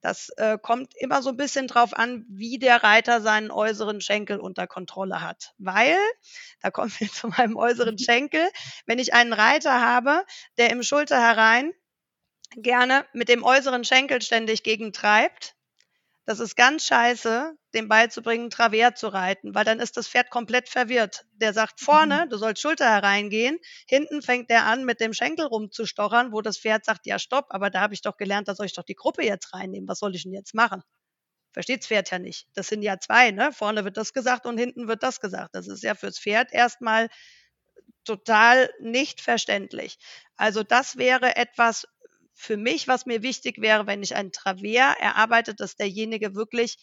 Das äh, kommt immer so ein bisschen drauf an, wie der Reiter seinen äußeren Schenkel unter Kontrolle hat. Weil, da kommen wir (laughs) zu meinem äußeren (laughs) Schenkel, wenn ich einen Reiter habe, der im Schulter herein gerne mit dem äußeren Schenkel ständig gegentreibt, das ist ganz scheiße, dem beizubringen, Travers zu reiten, weil dann ist das Pferd komplett verwirrt. Der sagt vorne, mhm. du sollst Schulter hereingehen, hinten fängt der an, mit dem Schenkel rumzustochern, wo das Pferd sagt, ja stopp, aber da habe ich doch gelernt, da soll ich doch die Gruppe jetzt reinnehmen, was soll ich denn jetzt machen? Versteht's Pferd ja nicht. Das sind ja zwei, ne? Vorne wird das gesagt und hinten wird das gesagt. Das ist ja fürs Pferd erstmal total nicht verständlich. Also das wäre etwas, für mich, was mir wichtig wäre, wenn ich ein Travers erarbeite, dass derjenige wirklich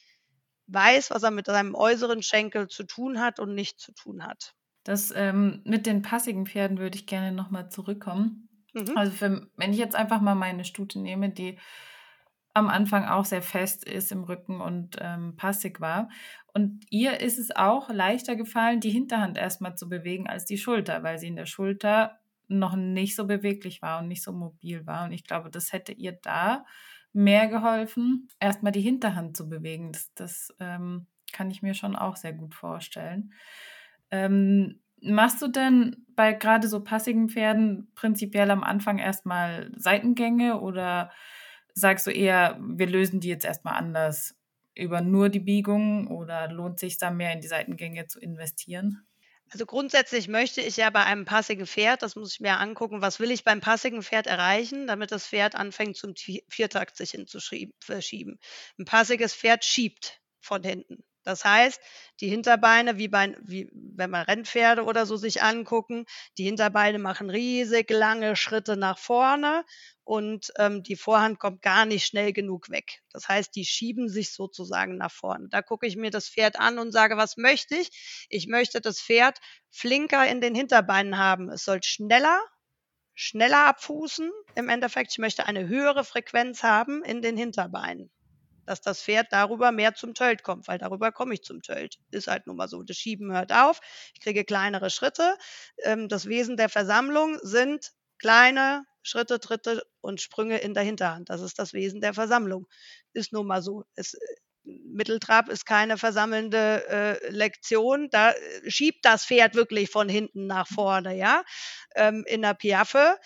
weiß, was er mit seinem äußeren Schenkel zu tun hat und nicht zu tun hat. Das ähm, mit den passigen Pferden würde ich gerne nochmal zurückkommen. Mhm. Also für, wenn ich jetzt einfach mal meine Stute nehme, die am Anfang auch sehr fest ist im Rücken und ähm, passig war. Und ihr ist es auch leichter gefallen, die Hinterhand erstmal zu bewegen als die Schulter, weil sie in der Schulter noch nicht so beweglich war und nicht so mobil war. Und ich glaube, das hätte ihr da mehr geholfen, erstmal die Hinterhand zu bewegen. Das, das ähm, kann ich mir schon auch sehr gut vorstellen. Ähm, machst du denn bei gerade so passigen Pferden prinzipiell am Anfang erstmal Seitengänge oder sagst du eher, wir lösen die jetzt erstmal anders über nur die Biegung oder lohnt sich da mehr in die Seitengänge zu investieren? Also grundsätzlich möchte ich ja bei einem passigen Pferd, das muss ich mir angucken, was will ich beim passigen Pferd erreichen, damit das Pferd anfängt zum Viertakt sich hinzuschieben. Ein passiges Pferd schiebt von hinten. Das heißt, die Hinterbeine, wie, bei, wie wenn man Rennpferde oder so sich angucken, die Hinterbeine machen riesig lange Schritte nach vorne und ähm, die Vorhand kommt gar nicht schnell genug weg. Das heißt, die schieben sich sozusagen nach vorne. Da gucke ich mir das Pferd an und sage, was möchte ich? Ich möchte das Pferd flinker in den Hinterbeinen haben. Es soll schneller, schneller abfußen. Im Endeffekt, ich möchte eine höhere Frequenz haben in den Hinterbeinen dass das Pferd darüber mehr zum Tölt kommt, weil darüber komme ich zum Tölt. Ist halt nun mal so. Das Schieben hört auf. Ich kriege kleinere Schritte. Ähm, das Wesen der Versammlung sind kleine Schritte, Tritte und Sprünge in der Hinterhand. Das ist das Wesen der Versammlung. Ist nun mal so. Es, Mitteltrab ist keine versammelnde äh, Lektion. Da äh, schiebt das Pferd wirklich von hinten nach vorne, ja. Ähm, in der Piaffe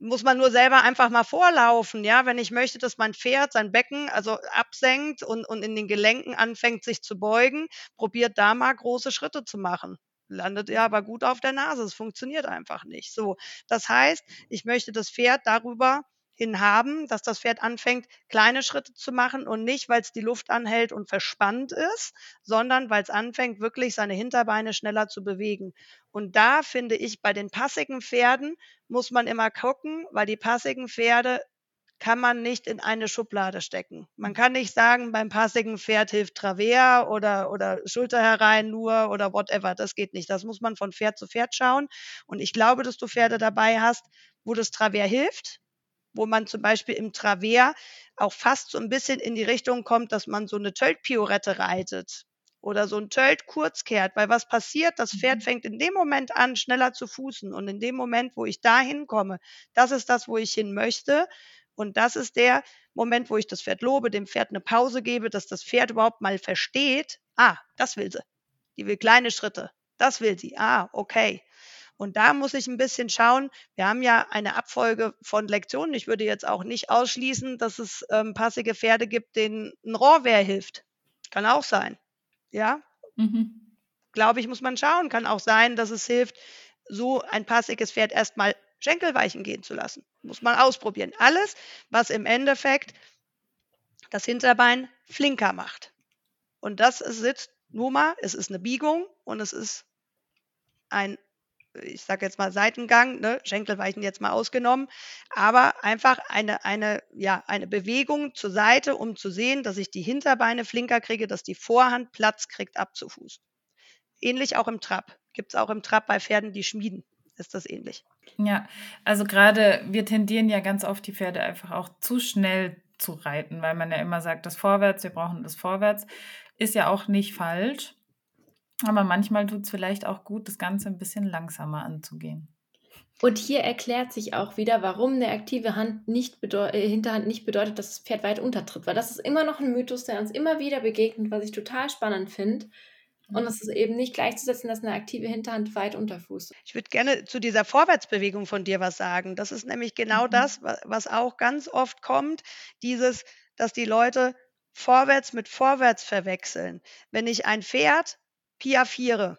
muss man nur selber einfach mal vorlaufen, ja, wenn ich möchte, dass mein Pferd sein Becken also absenkt und, und in den Gelenken anfängt, sich zu beugen, probiert da mal große Schritte zu machen. Landet ihr aber gut auf der Nase. Es funktioniert einfach nicht. So. Das heißt, ich möchte das Pferd darüber hin haben, dass das Pferd anfängt, kleine Schritte zu machen und nicht, weil es die Luft anhält und verspannt ist, sondern weil es anfängt, wirklich seine Hinterbeine schneller zu bewegen. Und da finde ich, bei den passigen Pferden muss man immer gucken, weil die passigen Pferde kann man nicht in eine Schublade stecken. Man kann nicht sagen, beim passigen Pferd hilft Travers oder, oder Schulter herein nur oder whatever. Das geht nicht. Das muss man von Pferd zu Pferd schauen. Und ich glaube, dass du Pferde dabei hast, wo das Travers hilft, wo man zum Beispiel im Travers auch fast so ein bisschen in die Richtung kommt, dass man so eine Tölt-Piorette reitet oder so ein Tölt kurz kehrt, weil was passiert? Das Pferd mhm. fängt in dem Moment an, schneller zu fußen und in dem Moment, wo ich da hinkomme, das ist das, wo ich hin möchte und das ist der Moment, wo ich das Pferd lobe, dem Pferd eine Pause gebe, dass das Pferd überhaupt mal versteht, ah, das will sie. Die will kleine Schritte. Das will sie. Ah, okay. Und da muss ich ein bisschen schauen. Wir haben ja eine Abfolge von Lektionen. Ich würde jetzt auch nicht ausschließen, dass es ähm, passige Pferde gibt, denen ein Rohrwehr hilft. Kann auch sein. Ja. Mhm. Glaube ich, muss man schauen. Kann auch sein, dass es hilft, so ein passiges Pferd erstmal Schenkelweichen gehen zu lassen. Muss man ausprobieren. Alles, was im Endeffekt das Hinterbein flinker macht. Und das sitzt nur mal, es ist eine Biegung und es ist ein ich sage jetzt mal Seitengang, ne, Schenkelweichen jetzt mal ausgenommen, aber einfach eine, eine, ja, eine Bewegung zur Seite, um zu sehen, dass ich die Hinterbeine flinker kriege, dass die Vorhand Platz kriegt abzufußen. Ähnlich auch im Trab. Gibt es auch im Trab bei Pferden, die schmieden, ist das ähnlich. Ja, also gerade wir tendieren ja ganz oft die Pferde einfach auch zu schnell zu reiten, weil man ja immer sagt, das Vorwärts, wir brauchen das Vorwärts. Ist ja auch nicht falsch. Aber manchmal tut es vielleicht auch gut, das Ganze ein bisschen langsamer anzugehen. Und hier erklärt sich auch wieder, warum eine aktive Hand nicht äh, Hinterhand nicht bedeutet, dass das Pferd weit untertritt. Weil das ist immer noch ein Mythos, der uns immer wieder begegnet, was ich total spannend finde. Und es ist eben nicht gleichzusetzen, dass eine aktive Hinterhand weit unterfußt. Ich würde gerne zu dieser Vorwärtsbewegung von dir was sagen. Das ist nämlich genau mhm. das, was auch ganz oft kommt. Dieses, dass die Leute vorwärts mit vorwärts verwechseln. Wenn ich ein Pferd piaffiere,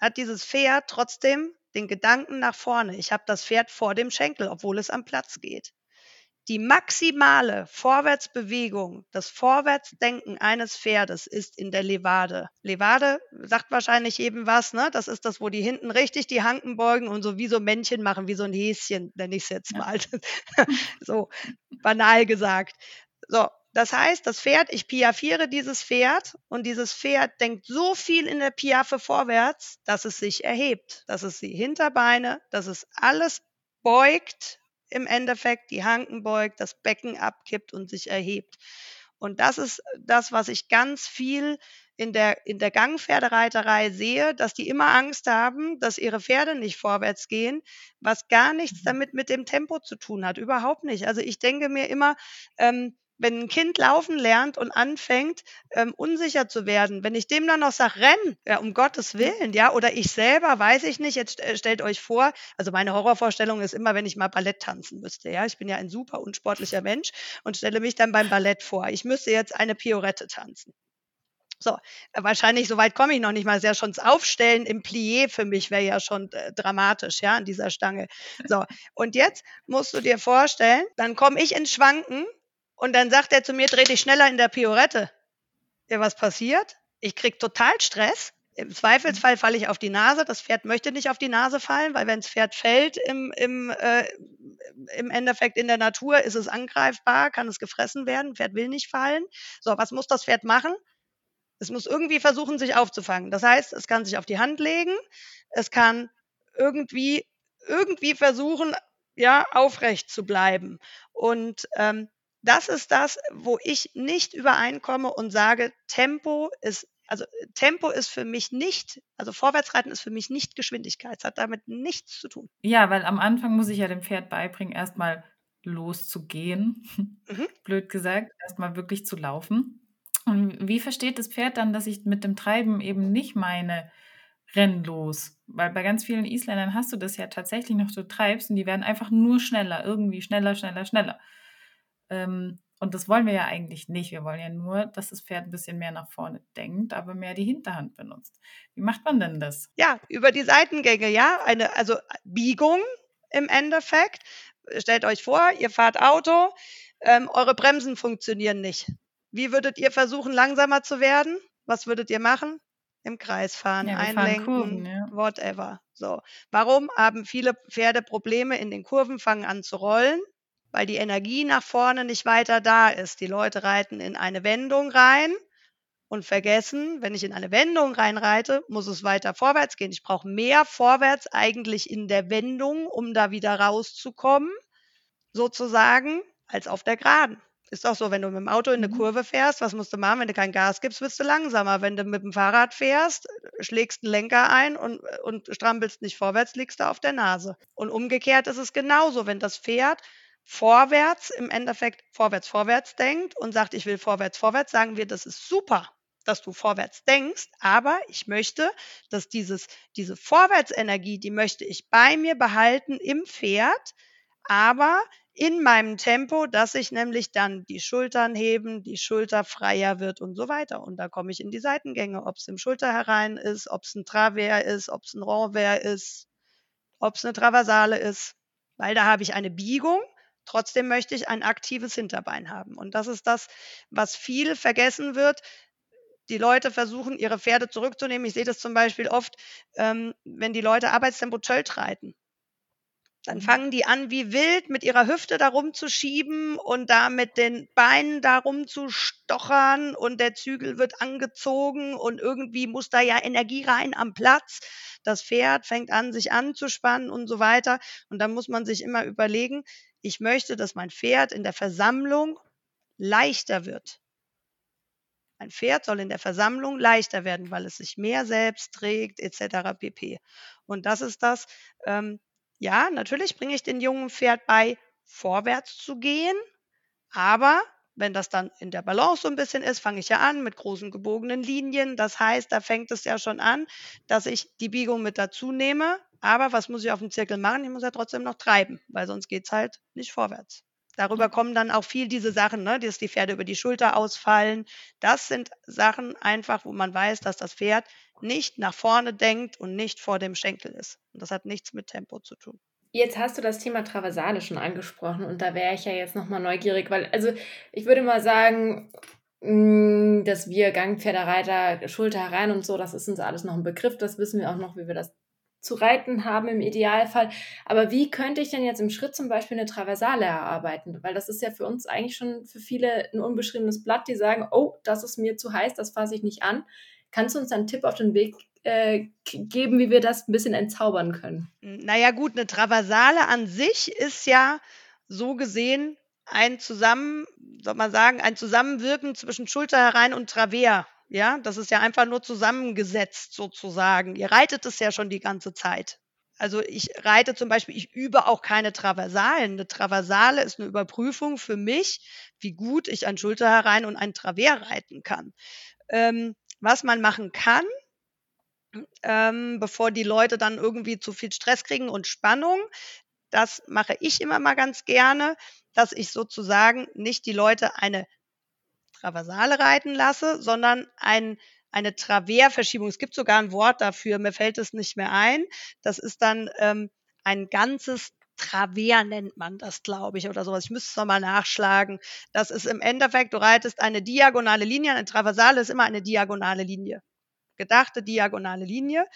hat dieses Pferd trotzdem den Gedanken nach vorne. Ich habe das Pferd vor dem Schenkel, obwohl es am Platz geht. Die maximale Vorwärtsbewegung, das Vorwärtsdenken eines Pferdes ist in der Levade. Levade sagt wahrscheinlich eben was, ne? Das ist das, wo die hinten richtig die Hanken beugen und so wie so Männchen machen, wie so ein Häschen, nenne ich es jetzt mal. (laughs) So banal gesagt. So, das heißt, das Pferd, ich piaffiere dieses Pferd und dieses Pferd denkt so viel in der Piaffe vorwärts, dass es sich erhebt, dass es die Hinterbeine, dass es alles beugt im Endeffekt die Hanken beugt, das Becken abkippt und sich erhebt. Und das ist das, was ich ganz viel in der, in der Gangpferdereiterei sehe, dass die immer Angst haben, dass ihre Pferde nicht vorwärts gehen, was gar nichts mhm. damit mit dem Tempo zu tun hat. Überhaupt nicht. Also ich denke mir immer, ähm, wenn ein Kind laufen lernt und anfängt, ähm, unsicher zu werden, wenn ich dem dann noch sage, renn, ja, um Gottes Willen, ja, oder ich selber, weiß ich nicht, jetzt äh, stellt euch vor, also meine Horrorvorstellung ist immer, wenn ich mal Ballett tanzen müsste, ja, ich bin ja ein super unsportlicher Mensch und stelle mich dann beim Ballett vor, ich müsste jetzt eine Piorette tanzen. So, äh, wahrscheinlich so weit komme ich noch nicht mal. Ist ja schon das Aufstellen im Plié für mich wäre ja schon äh, dramatisch, ja, an dieser Stange. So, und jetzt musst du dir vorstellen, dann komme ich ins Schwanken und dann sagt er zu mir, dreh dich schneller in der Piorette. Ja, was passiert? Ich krieg total Stress. Im Zweifelsfall falle ich auf die Nase. Das Pferd möchte nicht auf die Nase fallen, weil wenn das Pferd fällt im, im, äh, im Endeffekt in der Natur, ist es angreifbar, kann es gefressen werden. Pferd will nicht fallen. So, was muss das Pferd machen? Es muss irgendwie versuchen, sich aufzufangen. Das heißt, es kann sich auf die Hand legen, es kann irgendwie, irgendwie versuchen, ja, aufrecht zu bleiben. Und ähm, das ist das, wo ich nicht übereinkomme und sage, Tempo ist, also Tempo ist für mich nicht, also Vorwärtsreiten ist für mich nicht Geschwindigkeit. Es hat damit nichts zu tun. Ja, weil am Anfang muss ich ja dem Pferd beibringen, erstmal loszugehen. Mhm. (laughs) Blöd gesagt, erstmal wirklich zu laufen. Und wie versteht das Pferd dann, dass ich mit dem Treiben eben nicht meine, renn los? Weil bei ganz vielen Isländern hast du das ja tatsächlich noch, du treibst und die werden einfach nur schneller, irgendwie schneller, schneller, schneller. Ähm, und das wollen wir ja eigentlich nicht. Wir wollen ja nur, dass das Pferd ein bisschen mehr nach vorne denkt, aber mehr die Hinterhand benutzt. Wie macht man denn das? Ja, über die Seitengänge, ja. Eine, also Biegung im Endeffekt. Stellt euch vor, ihr fahrt Auto, ähm, eure Bremsen funktionieren nicht. Wie würdet ihr versuchen, langsamer zu werden? Was würdet ihr machen? Im Kreis fahren, ja, einlenken, Kurven, ja. whatever. So. Warum haben viele Pferde Probleme in den Kurven, fangen an zu rollen? Weil die Energie nach vorne nicht weiter da ist. Die Leute reiten in eine Wendung rein und vergessen, wenn ich in eine Wendung reinreite, muss es weiter vorwärts gehen. Ich brauche mehr vorwärts eigentlich in der Wendung, um da wieder rauszukommen, sozusagen, als auf der Geraden. Ist auch so, wenn du mit dem Auto in eine mhm. Kurve fährst, was musst du machen? Wenn du kein Gas gibst, wirst du langsamer. Wenn du mit dem Fahrrad fährst, schlägst einen Lenker ein und, und strampelst nicht vorwärts, liegst du auf der Nase. Und umgekehrt ist es genauso, wenn das Pferd vorwärts, im Endeffekt vorwärts, vorwärts denkt und sagt, ich will vorwärts, vorwärts, sagen wir, das ist super, dass du vorwärts denkst, aber ich möchte, dass dieses, diese Vorwärtsenergie, die möchte ich bei mir behalten im Pferd, aber in meinem Tempo, dass ich nämlich dann die Schultern heben, die Schulter freier wird und so weiter. Und da komme ich in die Seitengänge, ob es im Schulter herein ist, ob es ein Travers ist, ob es ein Renvers ist, ob es eine Traversale ist, weil da habe ich eine Biegung Trotzdem möchte ich ein aktives Hinterbein haben. Und das ist das, was viel vergessen wird. Die Leute versuchen, ihre Pferde zurückzunehmen. Ich sehe das zum Beispiel oft, ähm, wenn die Leute Arbeitstempo Tölt reiten. Dann mhm. fangen die an, wie wild mit ihrer Hüfte darum zu schieben und da mit den Beinen darum zu stochern und der Zügel wird angezogen und irgendwie muss da ja Energie rein am Platz. Das Pferd fängt an, sich anzuspannen und so weiter. Und dann muss man sich immer überlegen, ich möchte, dass mein Pferd in der Versammlung leichter wird. Ein Pferd soll in der Versammlung leichter werden, weil es sich mehr selbst trägt, etc. pp. Und das ist das, ähm, ja, natürlich bringe ich den jungen Pferd bei, vorwärts zu gehen, aber wenn das dann in der Balance so ein bisschen ist, fange ich ja an mit großen gebogenen Linien. Das heißt, da fängt es ja schon an, dass ich die Biegung mit dazu nehme. Aber was muss ich auf dem Zirkel machen? Ich muss ja trotzdem noch treiben, weil sonst geht es halt nicht vorwärts. Darüber kommen dann auch viel diese Sachen, ne, dass die Pferde über die Schulter ausfallen. Das sind Sachen einfach, wo man weiß, dass das Pferd nicht nach vorne denkt und nicht vor dem Schenkel ist. Und das hat nichts mit Tempo zu tun. Jetzt hast du das Thema Traversale schon angesprochen und da wäre ich ja jetzt nochmal neugierig, weil, also ich würde mal sagen, mm, dass wir Gangpferdereiter, Schulter herein und so, das ist uns alles noch ein Begriff, das wissen wir auch noch, wie wir das zu reiten haben im Idealfall. Aber wie könnte ich denn jetzt im Schritt zum Beispiel eine Traversale erarbeiten? Weil das ist ja für uns eigentlich schon für viele ein unbeschriebenes Blatt, die sagen, oh, das ist mir zu heiß, das fasse ich nicht an. Kannst du uns einen Tipp auf den Weg äh, geben, wie wir das ein bisschen entzaubern können? Naja gut, eine Traversale an sich ist ja so gesehen ein Zusammen, soll man sagen, ein Zusammenwirken zwischen Schulter herein und Travers. Ja, das ist ja einfach nur zusammengesetzt sozusagen. Ihr reitet es ja schon die ganze Zeit. Also ich reite zum Beispiel, ich übe auch keine Traversalen. Eine Traversale ist eine Überprüfung für mich, wie gut ich ein Schulter herein und ein Travers reiten kann. Ähm, was man machen kann, ähm, bevor die Leute dann irgendwie zu viel Stress kriegen und Spannung, das mache ich immer mal ganz gerne, dass ich sozusagen nicht die Leute eine Traversale reiten lasse, sondern ein, eine Traversverschiebung. Es gibt sogar ein Wort dafür, mir fällt es nicht mehr ein. Das ist dann ähm, ein ganzes Travers nennt man das, glaube ich, oder sowas. Ich müsste es nochmal nachschlagen. Das ist im Endeffekt, du reitest eine diagonale Linie. Eine Traversale ist immer eine diagonale Linie. Gedachte diagonale Linie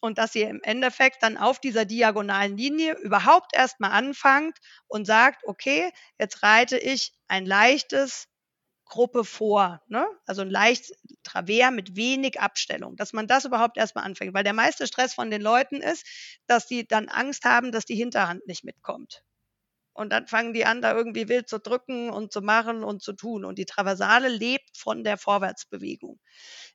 und dass ihr im Endeffekt dann auf dieser diagonalen Linie überhaupt erstmal anfangt und sagt, okay, jetzt reite ich ein leichtes Gruppe vor, ne? also ein leicht Travers mit wenig Abstellung, dass man das überhaupt erstmal anfängt, weil der meiste Stress von den Leuten ist, dass die dann Angst haben, dass die Hinterhand nicht mitkommt. Und dann fangen die an, da irgendwie wild zu drücken und zu machen und zu tun. Und die Traversale lebt von der Vorwärtsbewegung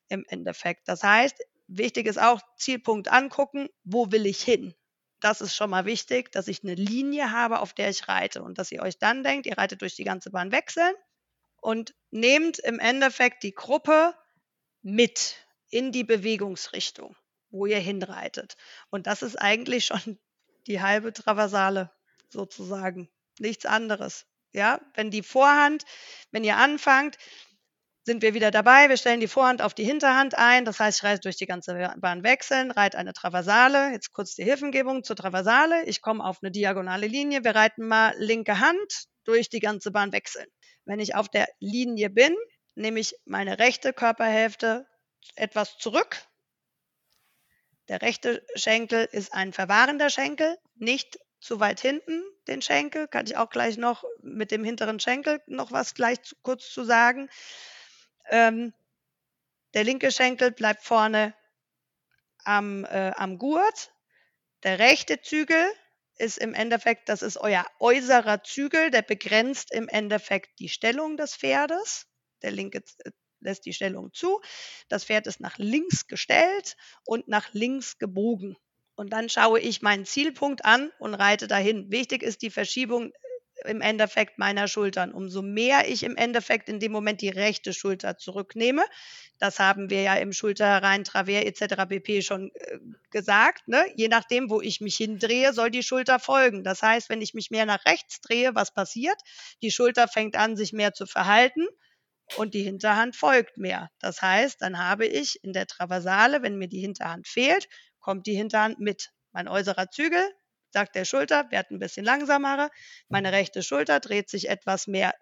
im Endeffekt. Das heißt, Wichtig ist auch Zielpunkt angucken, wo will ich hin? Das ist schon mal wichtig, dass ich eine Linie habe, auf der ich reite und dass ihr euch dann denkt, ihr reitet durch die ganze Bahn wechseln und nehmt im Endeffekt die Gruppe mit in die Bewegungsrichtung, wo ihr hinreitet. Und das ist eigentlich schon die halbe Traversale sozusagen, nichts anderes. Ja, wenn die Vorhand, wenn ihr anfangt, sind wir wieder dabei. Wir stellen die Vorhand auf die Hinterhand ein. Das heißt, ich reite durch die ganze Bahn wechseln, reite eine Traversale. Jetzt kurz die Hilfengebung zur Traversale. Ich komme auf eine diagonale Linie. Wir reiten mal linke Hand durch die ganze Bahn wechseln. Wenn ich auf der Linie bin, nehme ich meine rechte Körperhälfte etwas zurück. Der rechte Schenkel ist ein verwahrender Schenkel, nicht zu weit hinten den Schenkel. Kann ich auch gleich noch mit dem hinteren Schenkel noch was gleich zu, kurz zu sagen. Ähm, der linke Schenkel bleibt vorne am, äh, am Gurt. Der rechte Zügel ist im Endeffekt, das ist euer äußerer Zügel, der begrenzt im Endeffekt die Stellung des Pferdes. Der linke äh, lässt die Stellung zu. Das Pferd ist nach links gestellt und nach links gebogen. Und dann schaue ich meinen Zielpunkt an und reite dahin. Wichtig ist die Verschiebung im Endeffekt meiner Schultern. Umso mehr ich im Endeffekt in dem Moment die rechte Schulter zurücknehme, das haben wir ja im Schulterherein, Travers etc. pp. schon äh, gesagt. Ne? Je nachdem, wo ich mich hindrehe, soll die Schulter folgen. Das heißt, wenn ich mich mehr nach rechts drehe, was passiert? Die Schulter fängt an, sich mehr zu verhalten und die Hinterhand folgt mehr. Das heißt, dann habe ich in der Traversale, wenn mir die Hinterhand fehlt, kommt die Hinterhand mit. Mein äußerer Zügel sagt der Schulter, werd ein bisschen langsamer. Meine rechte Schulter dreht sich etwas mehr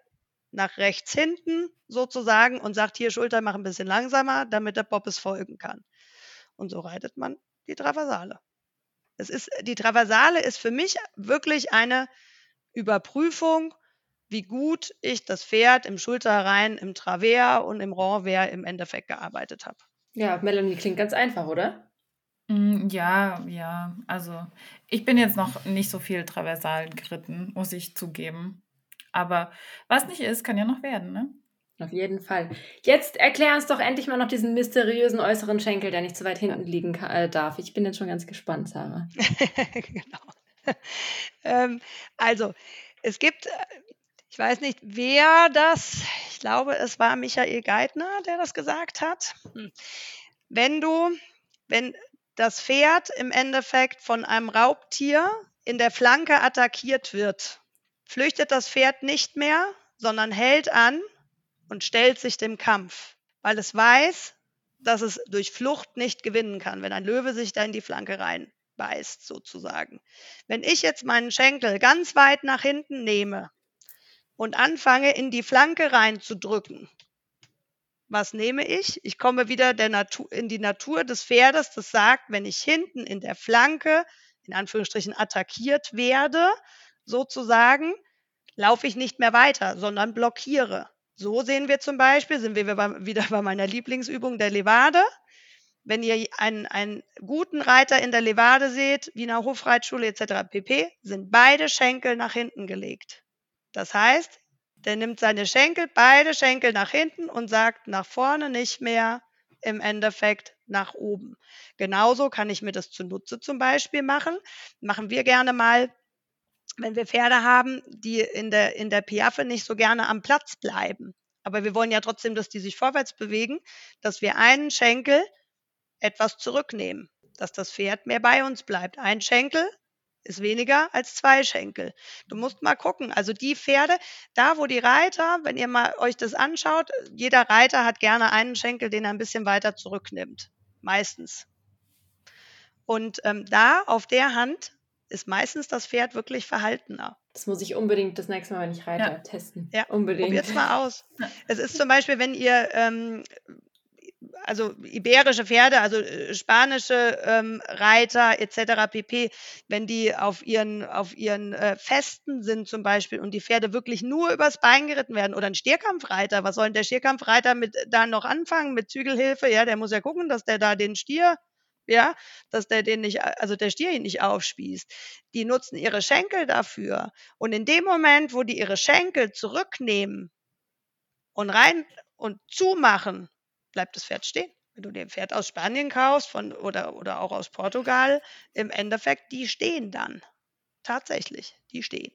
nach rechts hinten sozusagen und sagt hier Schulter, mach ein bisschen langsamer, damit der Bob es folgen kann. Und so reitet man die Traversale. Es ist, die Traversale ist für mich wirklich eine Überprüfung, wie gut ich das Pferd im Schulterrein, im Travers und im Renvers im Endeffekt gearbeitet habe. Ja, Melanie klingt ganz einfach, oder? Mm, ja, ja. Also, ich bin jetzt noch nicht so viel traversal geritten, muss ich zugeben. Aber was nicht ist, kann ja noch werden, ne? Auf jeden Fall. Jetzt erklär uns doch endlich mal noch diesen mysteriösen äußeren Schenkel, der nicht zu weit hinten liegen kann, äh, darf. Ich bin jetzt schon ganz gespannt, Sarah. (laughs) genau. (laughs) ähm, also, es gibt, äh, ich weiß nicht, wer das, ich glaube, es war Michael Geithner, der das gesagt hat. Hm. Wenn du, wenn das Pferd im Endeffekt von einem Raubtier in der Flanke attackiert wird, flüchtet das Pferd nicht mehr, sondern hält an und stellt sich dem Kampf, weil es weiß, dass es durch Flucht nicht gewinnen kann, wenn ein Löwe sich da in die Flanke reinbeißt, sozusagen. Wenn ich jetzt meinen Schenkel ganz weit nach hinten nehme und anfange, in die Flanke reinzudrücken, was nehme ich? Ich komme wieder der Natur, in die Natur des Pferdes, das sagt, wenn ich hinten in der Flanke, in Anführungsstrichen, attackiert werde, sozusagen, laufe ich nicht mehr weiter, sondern blockiere. So sehen wir zum Beispiel, sind wir (laughs) wieder bei meiner Lieblingsübung der Levade. wenn ihr einen, einen guten Reiter in der Levade seht, Wiener Hofreitschule etc. pp., sind beide Schenkel nach hinten gelegt. Das heißt, der nimmt seine Schenkel, beide Schenkel nach hinten und sagt nach vorne nicht mehr, im Endeffekt nach oben. Genauso kann ich mir das zunutze zum Beispiel machen. Machen wir gerne mal, wenn wir Pferde haben, die in der, in der Piaffe nicht so gerne am Platz bleiben. Aber wir wollen ja trotzdem, dass die sich vorwärts bewegen, dass wir einen Schenkel etwas zurücknehmen, dass das Pferd mehr bei uns bleibt. Ein Schenkel ist weniger als zwei Schenkel. Du musst mal gucken. Also die Pferde, da wo die Reiter, wenn ihr mal euch das anschaut, jeder Reiter hat gerne einen Schenkel, den er ein bisschen weiter zurücknimmt. Meistens. Und ähm, da auf der Hand ist meistens das Pferd wirklich verhaltener. Das muss ich unbedingt das nächste Mal, wenn ich reite, Ja. testen. Ja, unbedingt. Probiert's mal aus. (laughs) Ja. Es ist zum Beispiel, wenn ihr ähm, also iberische Pferde, also äh, spanische ähm, Reiter etc. pp, wenn die auf ihren, auf ihren äh, Festen sind zum Beispiel und die Pferde wirklich nur übers Bein geritten werden oder ein Stierkampfreiter, was soll denn der Stierkampfreiter mit da noch anfangen mit Zügelhilfe? Ja, der muss ja gucken, dass der da den Stier ja, dass der den nicht, also der Stier ihn nicht aufspießt. Die nutzen ihre Schenkel dafür. Und in dem Moment, wo die ihre Schenkel zurücknehmen und rein und zumachen, bleibt das Pferd stehen. Wenn du dir ein Pferd aus Spanien kaufst von, oder, oder auch aus Portugal, im Endeffekt, die stehen dann. Tatsächlich, die stehen.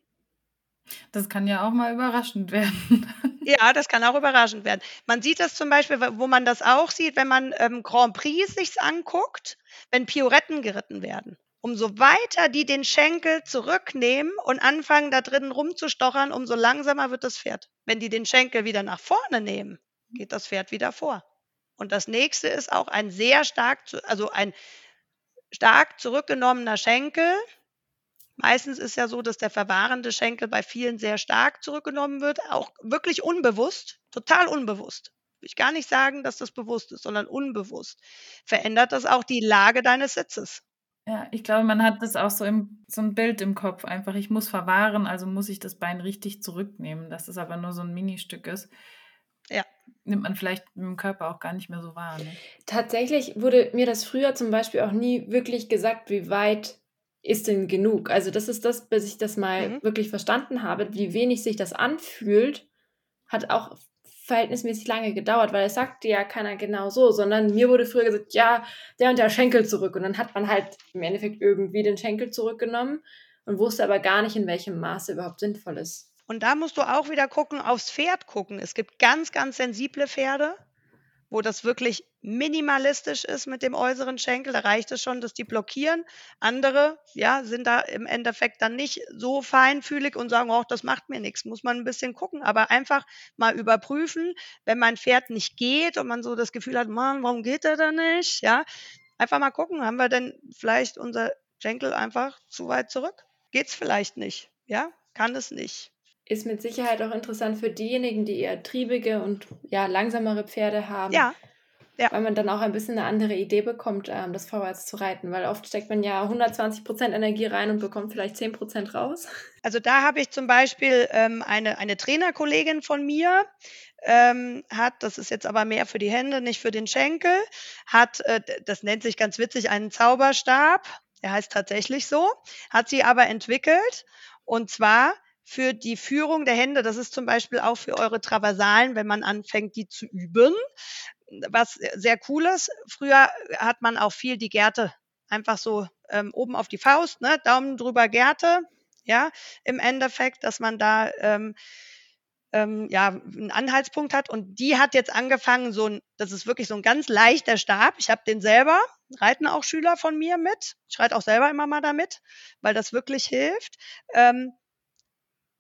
Das kann ja auch mal überraschend (laughs) werden. Ja, das kann auch überraschend werden. Man sieht das zum Beispiel, wo man das auch sieht, wenn man ähm, Grand Prix sich anguckt, wenn Pioretten geritten werden. Umso weiter die den Schenkel zurücknehmen und anfangen, da drinnen rumzustochern, umso langsamer wird das Pferd. Wenn die den Schenkel wieder nach vorne nehmen, geht das Pferd wieder vor. Und das nächste ist auch ein sehr stark, also ein stark zurückgenommener Schenkel. Meistens ist ja so, dass der verwahrende Schenkel bei vielen sehr stark zurückgenommen wird, auch wirklich unbewusst, total unbewusst. Will ich gar nicht sagen, dass das bewusst ist, sondern unbewusst. Verändert das auch die Lage deines Sitzes. Ja, ich glaube, man hat das auch so im, so ein Bild im Kopf einfach. Ich muss verwahren, also muss ich das Bein richtig zurücknehmen. Dass es aber nur so ein Ministück ist. Ja. Nimmt man vielleicht mit dem Körper auch gar nicht mehr so wahr. Ne? Tatsächlich wurde mir das früher zum Beispiel auch nie wirklich gesagt, wie weit ist denn genug. Also das ist das, bis ich das mal Mhm. wirklich verstanden habe, wie wenig sich das anfühlt, hat auch verhältnismäßig lange gedauert, weil es sagte ja keiner genau so, sondern mir wurde früher gesagt, ja, der und der Schenkel zurück. Und dann hat man halt im Endeffekt irgendwie den Schenkel zurückgenommen und wusste aber gar nicht, in welchem Maße überhaupt sinnvoll ist. Und da musst du auch wieder gucken, aufs Pferd gucken. Es gibt ganz, ganz sensible Pferde, wo das wirklich minimalistisch ist mit dem äußeren Schenkel. Da reicht es schon, dass die blockieren. Andere, ja, sind da im Endeffekt dann nicht so feinfühlig und sagen, oh, das macht mir nichts. Muss man ein bisschen gucken, aber einfach mal überprüfen, wenn mein Pferd nicht geht und man so das Gefühl hat, Mann, warum geht er da nicht? Ja, einfach mal gucken, haben wir denn vielleicht unser Schenkel einfach zu weit zurück? Geht's vielleicht nicht? Ja, kann es nicht. Ist mit Sicherheit auch interessant für diejenigen, die eher triebige und ja, langsamere Pferde haben. Ja, Weil man dann auch ein bisschen eine andere Idee bekommt, ähm, das vorwärts zu reiten. Weil oft steckt man ja 120% Energie rein und bekommt vielleicht 10% raus. (laughs) Also da habe ich zum Beispiel ähm, eine, eine Trainerkollegin von mir, ähm, hat, das ist jetzt aber mehr für die Hände, nicht für den Schenkel, hat, äh, das nennt sich ganz witzig, einen Zauberstab, der heißt tatsächlich so, hat sie aber entwickelt und zwar für die Führung der Hände, das ist zum Beispiel auch für eure Traversalen, wenn man anfängt, die zu üben, was sehr cool ist. Früher hat man auch viel die Gerte einfach so ähm, oben auf die Faust, ne, Daumen drüber Gerte, ja, im Endeffekt, dass man da ähm, ähm, ja, einen Anhaltspunkt hat. Und die hat jetzt angefangen, so ein, das ist wirklich so ein ganz leichter Stab. Ich habe den selber, reiten auch Schüler von mir mit. Ich reite auch selber immer mal damit, weil das wirklich hilft. Ähm,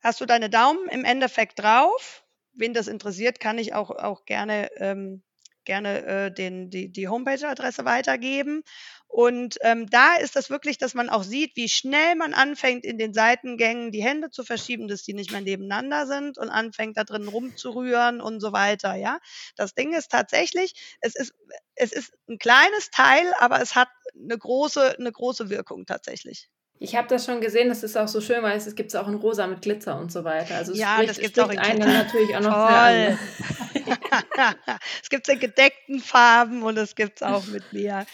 hast du deine Daumen im Endeffekt drauf. Wen das interessiert, kann ich auch, auch gerne, ähm, gerne äh, den, die, die Homepage-Adresse weitergeben. Und ähm, da ist das wirklich, dass man auch sieht, wie schnell man anfängt, in den Seitengängen die Hände zu verschieben, dass die nicht mehr nebeneinander sind und anfängt, da drin rumzurühren und so weiter. Ja, das Ding ist tatsächlich, es ist, es ist ein kleines Teil, aber es hat eine große, eine große Wirkung tatsächlich. Ich habe das schon gesehen, das ist auch so schön, weil es gibt es auch in rosa mit Glitzer und so weiter. Also es Ja, spricht, das es gibt's auch spricht in einen natürlich auch noch Toll. (laughs) es gibt es in gedeckten Farben und es gibt es auch mit mir.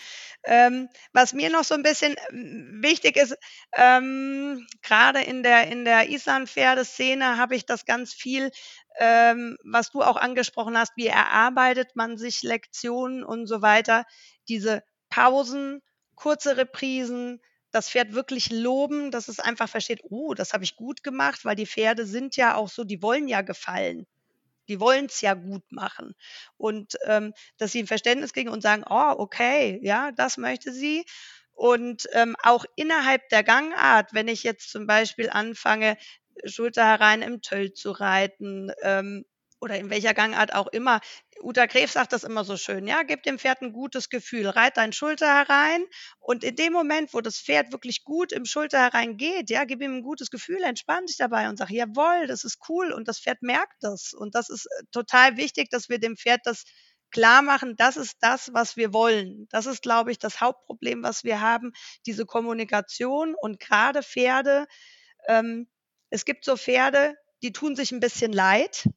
Ähm, was mir noch so ein bisschen ähm, wichtig ist, ähm, gerade in der, in der Island-Pferdeszene habe ich das ganz viel, ähm, was du auch angesprochen hast, wie erarbeitet man sich Lektionen und so weiter. Diese Pausen, kurze Reprisen, das Pferd wirklich loben, dass es einfach versteht, oh, das habe ich gut gemacht, weil die Pferde sind ja auch so, die wollen ja gefallen. Die wollen es ja gut machen. Und ähm, dass sie ein Verständnis kriegen und sagen, oh, okay, ja, das möchte sie. Und ähm, auch innerhalb der Gangart, wenn ich jetzt zum Beispiel anfange, Schulter herein im Töll zu reiten, ähm, oder in welcher Gangart auch immer. Uta Gref sagt das immer so schön, ja, gib dem Pferd ein gutes Gefühl, reit dein Schulter herein und in dem Moment, wo das Pferd wirklich gut im Schulter herein geht, ja, gib ihm ein gutes Gefühl, entspann dich dabei und sag, jawohl, das ist cool und das Pferd merkt das und das ist äh, total wichtig, dass wir dem Pferd das klar machen, das ist das, was wir wollen. Das ist, glaube ich, das Hauptproblem, was wir haben, diese Kommunikation und gerade Pferde. Ähm, es gibt so Pferde, die tun sich ein bisschen leid,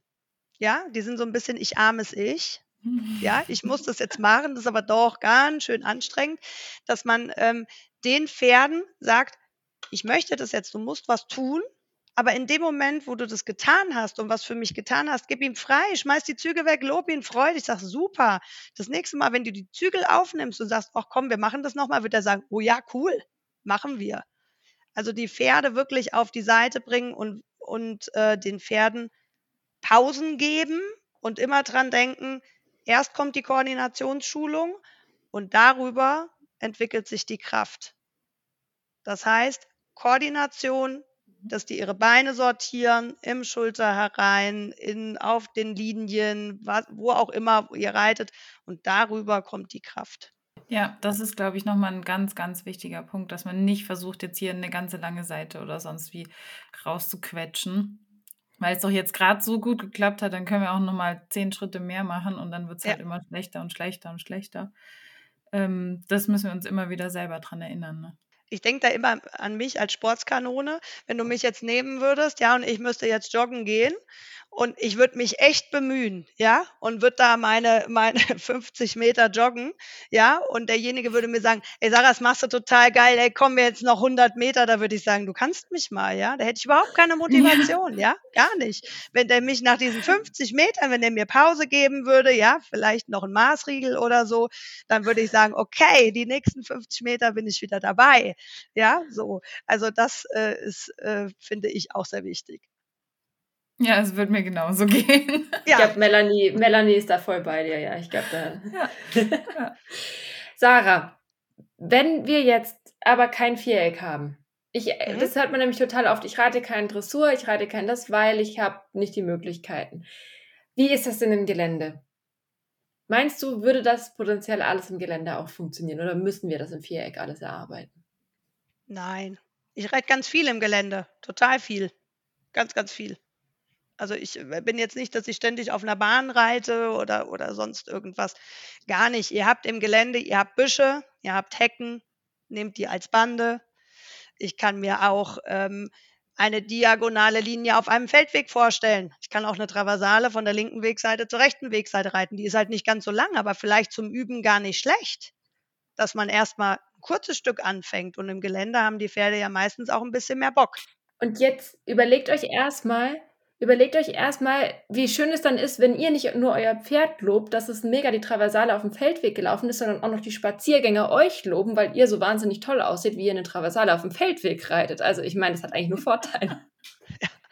ja, die sind so ein bisschen ich armes Ich. Ja, (laughs) ich muss das jetzt machen, das ist aber doch ganz schön anstrengend, dass man ähm, den Pferden sagt, ich möchte das jetzt, du musst was tun, aber in dem Moment, wo du das getan hast und was für mich getan hast, gib ihm frei, schmeiß die Zügel weg, lob ihn, freu dich, sag super. Das nächste Mal, wenn du die Zügel aufnimmst und sagst, ach komm, wir machen das nochmal, wird er sagen, oh ja, cool, machen wir. Also die Pferde wirklich auf die Seite bringen und, und äh, den Pferden Pausen geben und immer dran denken, erst kommt die Koordinationsschulung und darüber entwickelt sich die Kraft. Das heißt, Koordination, dass die ihre Beine sortieren, im Schulter herein, in, auf den Linien, wo auch immer ihr reitet und darüber kommt die Kraft. Ja, das ist, glaube ich, nochmal ein ganz, ganz wichtiger Punkt, dass man nicht versucht, jetzt hier eine ganze lange Seite oder sonst wie rauszuquetschen, weil es doch jetzt gerade so gut geklappt hat, dann können wir auch nochmal zehn Schritte mehr machen und dann wird es halt immer schlechter und schlechter und schlechter. Ähm, das müssen wir uns immer wieder selber dran erinnern. Ne? Ich denke da immer an mich als Sportskanone. Wenn du mich jetzt nehmen würdest, ja, und ich müsste jetzt joggen gehen und ich würde mich echt bemühen, ja, und würde da meine, meine (laughs) 50 Meter joggen, ja, und derjenige würde mir sagen, ey Sarah, das machst du total geil, ey, komm mir jetzt noch 100 Meter, da würde ich sagen, du kannst mich mal, ja, da hätte ich überhaupt keine Motivation, ja, gar nicht. Wenn der mich nach diesen 50 Metern, wenn der mir Pause geben würde, ja, vielleicht noch ein Maßriegel oder so, dann würde ich sagen, okay, die nächsten 50 Meter bin ich wieder dabei, ja, so. Also das äh, ist, äh, finde ich, auch sehr wichtig. Ja, es wird mir genauso (laughs) gehen. Ja. Ich glaube, Melanie, Melanie ist da voll bei dir, ja. Ich glaube, da. Ja. (laughs) Sarah, wenn wir jetzt aber kein Viereck haben, ich, äh, mhm. das hört man nämlich total oft. Ich reite kein Dressur, ich reite kein das, weil ich habe nicht die Möglichkeiten. Wie ist das denn im Gelände? Meinst du, würde das potenziell alles im Gelände auch funktionieren oder müssen wir das im Viereck alles erarbeiten? Nein, ich reite ganz viel im Gelände, total viel. Ganz, ganz viel. Also ich äh, bin jetzt nicht, dass ich ständig auf einer Bahn reite oder, oder sonst irgendwas. Gar nicht. Ihr habt im Gelände, ihr habt Büsche, ihr habt Hecken, nehmt die als Bande. Ich kann mir auch ähm, eine diagonale Linie auf einem Feldweg vorstellen. Ich kann auch eine Traversale von der linken Wegseite zur rechten Wegseite reiten. Die ist halt nicht ganz so lang, aber vielleicht zum Üben gar nicht schlecht, dass man erstmal ein kurzes Stück anfängt. Und im Gelände haben die Pferde ja meistens auch ein bisschen mehr Bock. Und jetzt überlegt euch erstmal, Überlegt euch erstmal, wie schön es dann ist, wenn ihr nicht nur euer Pferd lobt, dass es mega die Traversale auf dem Feldweg gelaufen ist, sondern auch noch die Spaziergänger euch loben, weil ihr so wahnsinnig toll aussieht, wie ihr eine Traversale auf dem Feldweg reitet. Also ich meine, das hat eigentlich nur Vorteile. Ja. (laughs)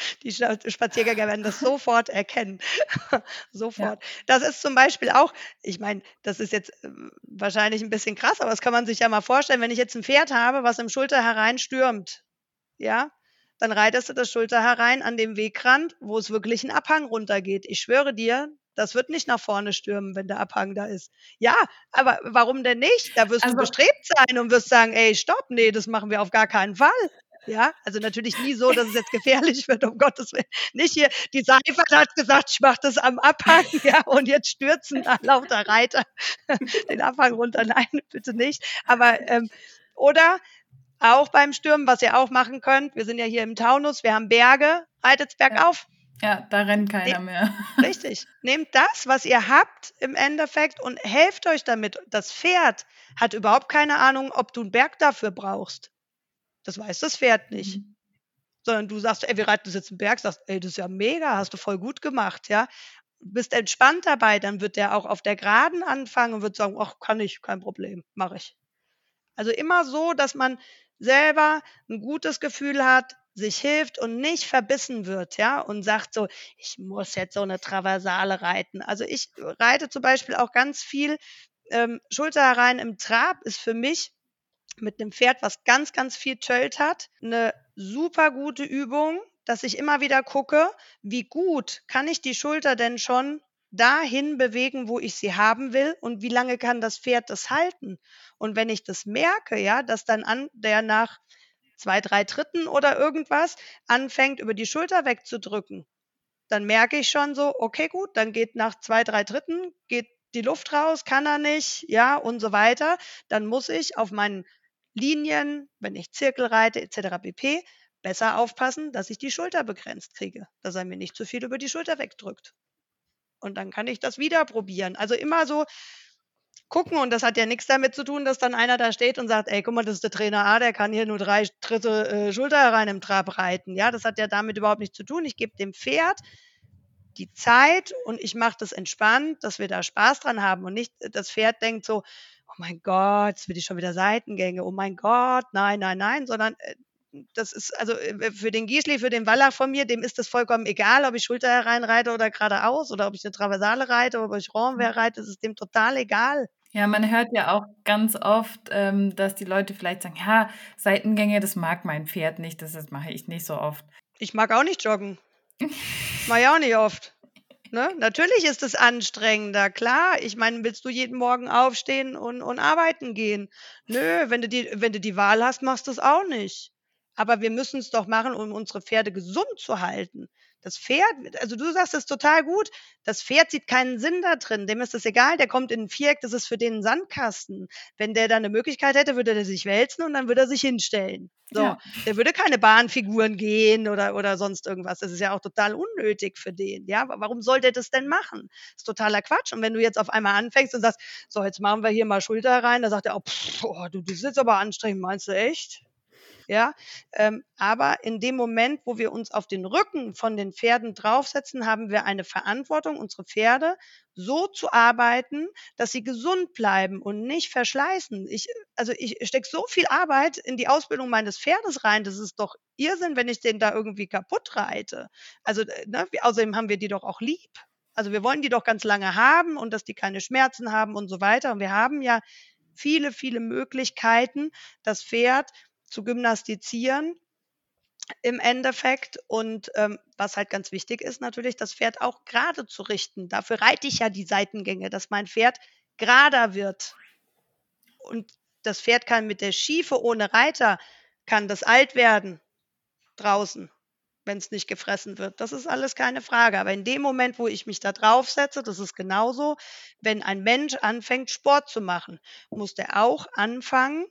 (laughs) Die Spaziergänger werden das sofort erkennen. (laughs) sofort. Ja. Das ist zum Beispiel auch, ich meine, das ist jetzt äh, wahrscheinlich ein bisschen krass, aber das kann man sich ja mal vorstellen, wenn ich jetzt ein Pferd habe, was im Schulter hereinstürmt, ja, dann reitest du das Schulter herein an dem Wegrand, wo es wirklich einen Abhang runtergeht. Ich schwöre dir, das wird nicht nach vorne stürmen, wenn der Abhang da ist. Ja, aber warum denn nicht? Da wirst also, du bestrebt sein und wirst sagen, ey, stopp, nee, das machen wir auf gar keinen Fall. Ja, also natürlich nie so, dass es jetzt gefährlich wird, um Gottes Willen. Nicht hier, die Seifert hat gesagt, ich mache das am Abhang, (laughs) ja, und jetzt stürzen da lauter Reiter (laughs) den Abhang runter. Nein, bitte nicht. Aber, ähm, oder auch beim Stürmen, was ihr auch machen könnt. Wir sind ja hier im Taunus, wir haben Berge, reitet's bergauf. Ja, da rennt keiner Ne mehr. (laughs) richtig. Nehmt das, was ihr habt im Endeffekt und helft euch damit. Das Pferd hat überhaupt keine Ahnung, ob du einen Berg dafür brauchst. Das weiß das Pferd nicht. Mhm. Sondern du sagst: „Ey, wir reiten das jetzt 'n Berg“, sagst: „Ey, das ist ja mega, hast du voll gut gemacht“, ja? Bist entspannt dabei, dann wird der auch auf der Geraden anfangen und wird sagen: „Ach, kann ich, kein Problem, mache ich.“ Also, immer so, dass man selber 'n gutes Gefühl hat, sich hilft und nicht verbissen wird, ja, und sagt so: „Ich muss jetzt so 'ne Traversale reiten.“ Also, ich reite zum Beispiel auch ganz viel ähm, Schulter herein im Trab ist für mich mit 'nem Pferd, was ganz, ganz viel Tölt hat, 'ne super gute Übung, dass ich immer wieder gucke, wie gut kann ich die Schulter denn schon dahin bewegen, wo ich sie haben will und wie lange kann das Pferd das halten? Und wenn ich das merke, ja, dass dann an der nach 2, 3 Tritten oder irgendwas anfängt, über die Schulter wegzudrücken, dann merke ich schon so: „Okay, gut, dann geht nach 2, 3 Tritten geht die Luft raus, kann er nicht, ja, und so weiter.“ Dann muss ich auf meinen Linien, wenn ich Zirkel reite et cetera pp., besser aufpassen, dass ich die Schulter begrenzt kriege, dass er mir nicht zu viel über die Schulter wegdrückt. Und dann kann ich das wieder probieren. Also, immer so gucken und das hat ja nix damit zu tun, dass dann einer da steht und sagt: „Ey, guck mal, das ist der Trainer A, der kann hier nur 3 Tritte, äh, Schulter herein im Trab reiten.“ Ja, das hat ja damit überhaupt nichts zu tun. Ich gebe dem Pferd die Zeit und ich mache das entspannt, dass wir da Spaß dran haben und nicht das Pferd denkt so: „Oh mein Gott, jetzt will ich schon wieder Seitengänge. Oh mein Gott, nein, nein, nein“, sondern, äh, das ist also, äh, für den Gisli, für den Wallach von mir, dem ist das vollkommen egal, ob ich Schulter herein reite oder geradeaus oder ob ich 'ne Traversale reite oder ob ich Renvers reite, das ist dem total egal. Ja, man hört ja auch ganz oft, ähm, dass die Leute vielleicht sagen: „Ja, Seitengänge, das mag mein Pferd nicht, das das mache ich nicht so oft.“ Ich mag auch nicht joggen. Mache ich auch nicht oft. Ne? Natürlich ist es anstrengender, klar. Ich meine, willst du jeden Morgen aufstehen und und arbeiten gehen? Nö, wenn du die wenn du die Wahl hast, machst du's auch nicht. Aber wir müssen's doch machen, um unsere Pferde gesund zu halten. Das Pferd also, du sagst es total gut, das Pferd sieht keinen Sinn da drin. Dem ist das egal, der kommt in 'n Viereck, das ist für den 'n Sandkasten. Wenn der da 'ne Möglichkeit hätte, würde der sich wälzen und dann würde er sich hinstellen. So, Ja. der würde keine Bahnfiguren gehen oder oder sonst irgendwas. Das ist ja auch total unnötig für den, ja? Wa warum soll der das denn machen? Ist totaler Quatsch. Und wenn du jetzt auf einmal anfängst und sagst: „So, jetzt machen wir hier mal Schulter rein“, dann sagt er auch: „Oh, du, das ist jetzt aber anstrengend. Meinst du echt?“ Ja, ähm, aber in dem Moment, wo wir uns auf den Rücken von den Pferden draufsetzen, haben wir eine Verantwortung, unsere Pferde so zu arbeiten, dass sie gesund bleiben und nicht verschleißen. Ich also, ich stecke so viel Arbeit in die Ausbildung meines Pferdes rein, das ist doch Irrsinn, wenn ich den da irgendwie kaputt reite. Also, äh, ne, außerdem haben wir die doch auch lieb. Also, wir wollen die doch ganz lange haben und dass die keine Schmerzen haben und so weiter. Und wir haben ja viele, viele Möglichkeiten, das Pferd zu gymnastizieren im Endeffekt. Und, ähm, was halt ganz wichtig ist natürlich, das Pferd auch gerade zu richten. Dafür reite ich ja die Seitengänge, dass mein Pferd gerader wird. Und das Pferd kann mit der Schiefe ohne Reiter kann das alt werden draußen, wenn's nicht gefressen wird. Das ist alles keine Frage. Aber in dem Moment, wo ich mich da draufsetze, das ist genauso, wenn ein Mensch anfängt, Sport zu machen, muss der auch anfangen,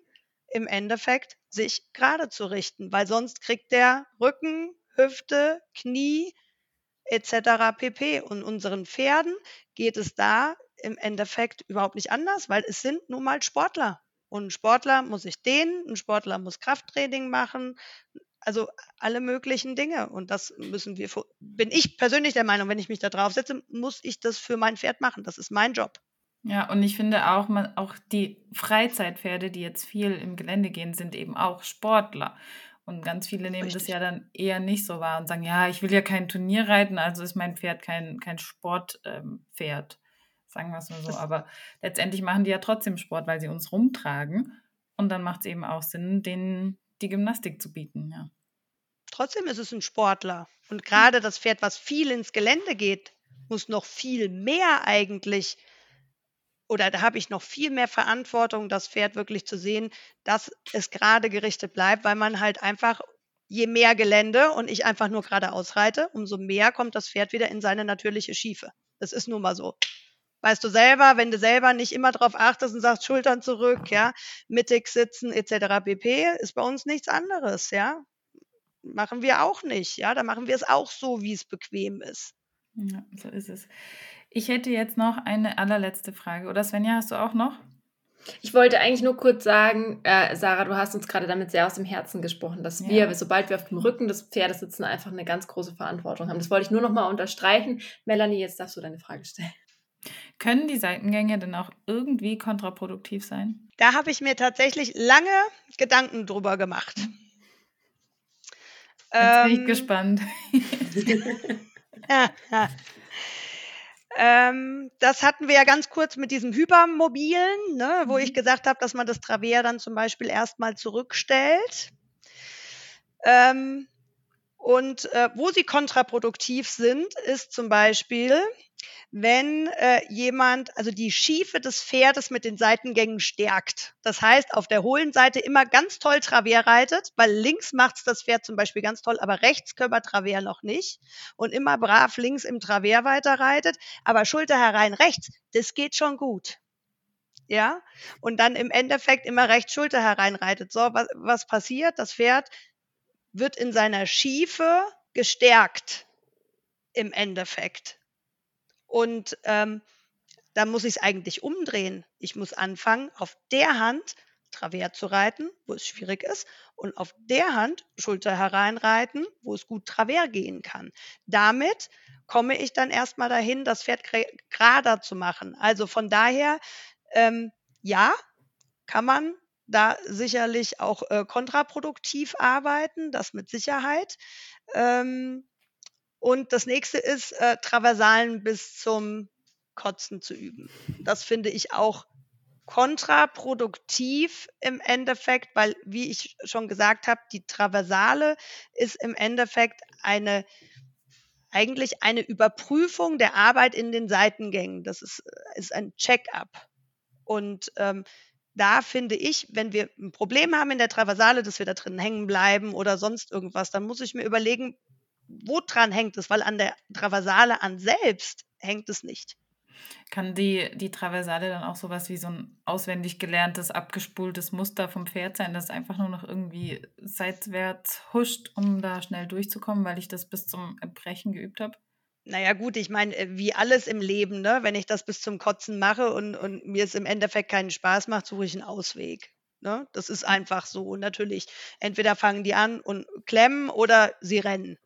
im Endeffekt sich gerade zu richten, weil sonst kriegt der Rücken, Hüfte, Knie et cetera pp. Und unseren Pferden geht es da im Endeffekt überhaupt nicht anders, weil es sind nun mal Sportler. Und 'n Sportler muss sich dehnen, 'n Sportler muss Krafttraining machen, also, alle möglichen Dinge. Und das müssen wir bin ich persönlich der Meinung, wenn ich mich da draufsetze, muss ich das für mein Pferd machen. Das ist mein Job. Ja, und ich finde auch, man auch die Freizeitpferde, die jetzt viel im Gelände gehen, sind eben auch Sportler. Und ganz viele nehmen das Richtig. ja dann eher nicht so wahr und sagen: „Ja, ich will ja kein Turnier reiten, also ist mein Pferd kein kein Sport ähm, Pferd“, sagen wir's mal so. Das Aber letztendlich machen die ja trotzdem Sport, weil sie uns rumtragen. Und dann macht's eben auch Sinn, denen die Gymnastik zu bieten, ja. Trotzdem ist es 'n Sportler. Und grade das Pferd, was viel ins Gelände geht, muss noch viel mehr eigentlich oder da habe ich noch viel mehr Verantwortung, das Pferd wirklich zu sehen, dass es gerade gerichtet bleibt, weil man halt einfach je mehr Gelände und ich einfach nur geradeaus reite, umso mehr kommt das Pferd wieder in seine natürliche Schiefe. Das ist nun mal so. Weißt du selber, wenn du selber nicht immer drauf achtest und sagst: „Schultern zurück“, ja, mittig sitzen et cetera pp., ist bei uns nichts anderes, ja? machen wir auch nicht. Ja, da machen wir es auch so, wie es bequem ist. Ja, so ist es. Ich hätte jetzt noch eine allerletzte Frage. Oder Svenja, hast du auch noch? Ich wollte eigentlich nur kurz sagen, äh, Sarah, du hast uns gerade damit sehr aus dem Herzen gesprochen, dass wir, ja. sobald wir auf dem Rücken des Pferdes sitzen, einfach eine ganz große Verantwortung haben. Das wollte ich nur noch mal unterstreichen. Melanie, jetzt darfst du deine Frage stellen. Können die Seitengänge denn auch irgendwie kontraproduktiv sein? Da habe ich mir tatsächlich lange Gedanken drüber gemacht. Jetzt ähm, bin ich ähm, gespannt. (laughs) (laughs) ja, ja. Ähm, das hatten wir ja ganz kurz mit diesem Hypermobilen, ne, wo mhm. ich gesagt habe, dass man das Travers dann zum Beispiel erstmal zurückstellt. Ähm, und äh, wo sie kontraproduktiv sind, ist zum Beispiel, wenn äh, jemand also die Schiefe des Pferdes mit den Seitengängen stärkt. Das heißt, auf der hohlen Seite immer ganz toll Travers reitet, weil links macht's das Pferd zum Beispiel ganz toll, aber rechts können wir Travers noch nicht. Und immer brav links im Travers weiter reitet, aber Schulter herein rechts, das geht schon gut. Ja, und dann im Endeffekt immer rechts Schulter hereinreitet. So, was, was passiert? Das Pferd wird in seiner Schiefe gestärkt im Endeffekt. Und ähm, da muss ich es eigentlich umdrehen. Ich muss anfangen, auf der Hand Travers zu reiten, wo es schwierig ist, und auf der Hand Schulter hereinreiten, wo es gut Travers gehen kann. Damit komme ich dann erstmal dahin, das Pferd gerader zu machen. Also von daher, ähm, ja, kann man da sicherlich auch äh, kontraproduktiv arbeiten, das mit Sicherheit. Ähm, und das nächste ist, äh, Traversalen bis zum Kotzen zu üben. Das finde ich auch kontraproduktiv im Endeffekt, weil, wie ich schon gesagt habe, die Traversale ist im Endeffekt eine eigentlich eine Überprüfung der Arbeit in den Seitengängen. Das ist, ist ein Check-up. Und ähm, da finde ich, wenn wir ein Problem haben in der Traversale, dass wir da drin hängen bleiben oder sonst irgendwas, dann muss ich mir überlegen, woran hängt es? Weil an der Traversale an selbst hängt es nicht. Kann die, die Traversale dann auch sowas wie so ein auswendig gelerntes, abgespultes Muster vom Pferd sein, das einfach nur noch irgendwie seitwärts huscht, um da schnell durchzukommen, weil ich das bis zum Erbrechen geübt habe? Naja, gut, ich meine, äh, wie alles im Leben, ne? wenn ich das bis zum Kotzen mache und, und mir es im Endeffekt keinen Spaß macht, suche ich einen Ausweg. Ne? Das ist einfach so. Und natürlich, entweder fangen die an und klemmen oder sie rennen.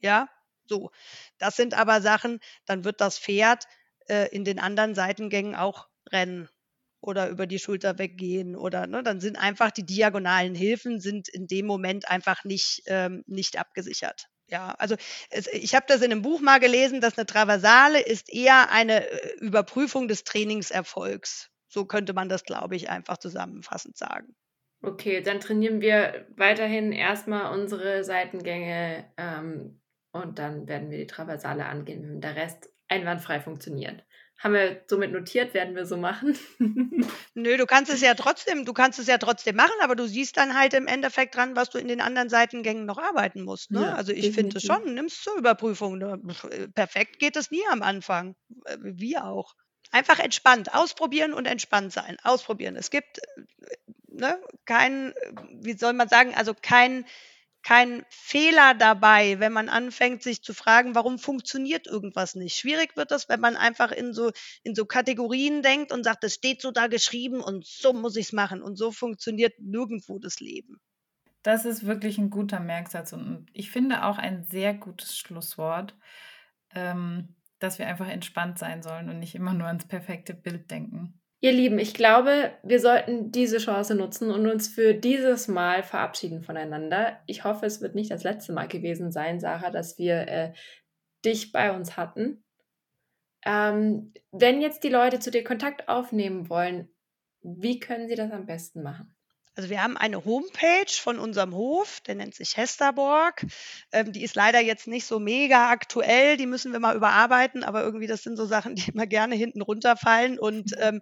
Ja, so. Das sind aber Sachen, dann wird das Pferd äh, in den anderen Seitengängen auch rennen oder über die Schulter weggehen oder ne, dann sind einfach die diagonalen Hilfen sind in dem Moment einfach nicht, ähm, nicht abgesichert. Ja, also es, ich habe das in einem Buch mal gelesen, dass eine Traversale ist eher eine äh, Überprüfung des Trainingserfolgs. So könnte man das, glaube ich, einfach zusammenfassend sagen. Okay, dann trainieren wir weiterhin erstmal unsere Seitengänge ähm, und dann werden wir die Traversale angehen, wenn der Rest einwandfrei funktioniert. Haben wir somit notiert, werden wir so machen. (laughs) Nö, du kannst es ja trotzdem, du kannst es ja trotzdem machen, aber du siehst dann halt im Endeffekt dran, was du in den anderen Seitengängen noch arbeiten musst. Ne? Ja, also ich finde es schon, nimm es zur Überprüfung. Ne? Perfekt geht es nie am Anfang. Äh, wir auch. Einfach entspannt, ausprobieren und entspannt sein. Ausprobieren. Es gibt äh, ne, kein, wie soll man sagen, also kein kein Fehler dabei, wenn man anfängt, sich zu fragen, warum funktioniert irgendwas nicht. Schwierig wird das, wenn man einfach in so, in so Kategorien denkt und sagt, es steht so da geschrieben und so muss ich es machen. Und so funktioniert nirgendwo das Leben. Das ist wirklich ein guter Merksatz und ich finde auch ein sehr gutes Schlusswort, ähm, dass wir einfach entspannt sein sollen und nicht immer nur ans perfekte Bild denken. Ihr Lieben, ich glaube, wir sollten diese Chance nutzen und uns für dieses Mal verabschieden voneinander. Ich hoffe, es wird nicht das letzte Mal gewesen sein, Sarah, dass wir äh, dich bei uns hatten. Ähm, wenn jetzt die Leute zu dir Kontakt aufnehmen wollen, wie können sie das am besten machen? Also wir haben eine Homepage von unserem Hof, der nennt sich Hesterborg. Ähm, die ist leider jetzt nicht so mega aktuell, die müssen wir mal überarbeiten, aber irgendwie das sind so Sachen, die immer gerne hinten runterfallen. Und mhm. ähm,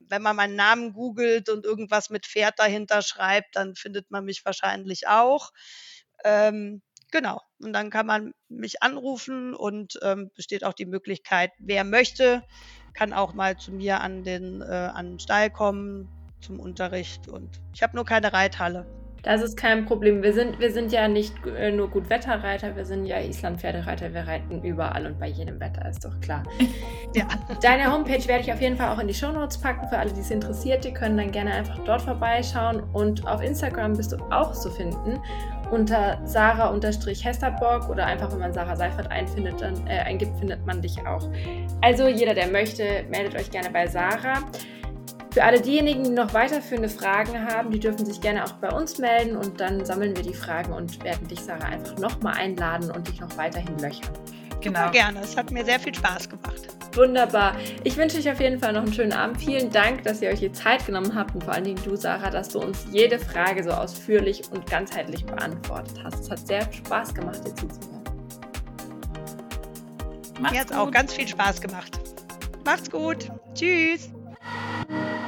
wenn man meinen Namen googelt und irgendwas mit Pferd dahinter schreibt, dann findet man mich wahrscheinlich auch. Ähm, genau. Und dann kann man mich anrufen und ähm, besteht auch die Möglichkeit, wer möchte, kann auch mal zu mir an den, äh, an den Stall kommen zum Unterricht und ich habe nur keine Reithalle. Das ist kein Problem. Wir sind, wir sind ja nicht äh, nur Gutwetterreiter, wir sind ja Island-Pferdereiter. Wir reiten überall und bei jedem Wetter, ist doch klar. (laughs) ja. Deine Homepage werde ich auf jeden Fall auch in die Shownotes packen. Für alle, die es interessiert, die können dann gerne einfach dort vorbeischauen. Und auf Instagram bist du auch zu finden unter Sarah-Hesterborg oder einfach, wenn man Sarah Seifert einfindet, dann, äh, eingibt, findet man dich auch. Also jeder, der möchte, meldet euch gerne bei Sarah. Für alle diejenigen, die noch weiterführende Fragen haben, die dürfen sich gerne auch bei uns melden und dann sammeln wir die Fragen und werden dich, Sarah, einfach nochmal einladen und dich noch weiterhin löchern. Genau. Super gerne. Es hat mir sehr viel Spaß gemacht. Wunderbar. Ich wünsche euch auf jeden Fall noch einen schönen Abend. Vielen Dank, dass ihr euch die Zeit genommen habt und vor allen Dingen du, Sarah, dass du uns jede Frage so ausführlich und ganzheitlich beantwortet hast. Es hat sehr Spaß gemacht, dir zuzuhören. Mir hat es auch ganz viel Spaß gemacht. Macht's gut. Tschüss. Thank you.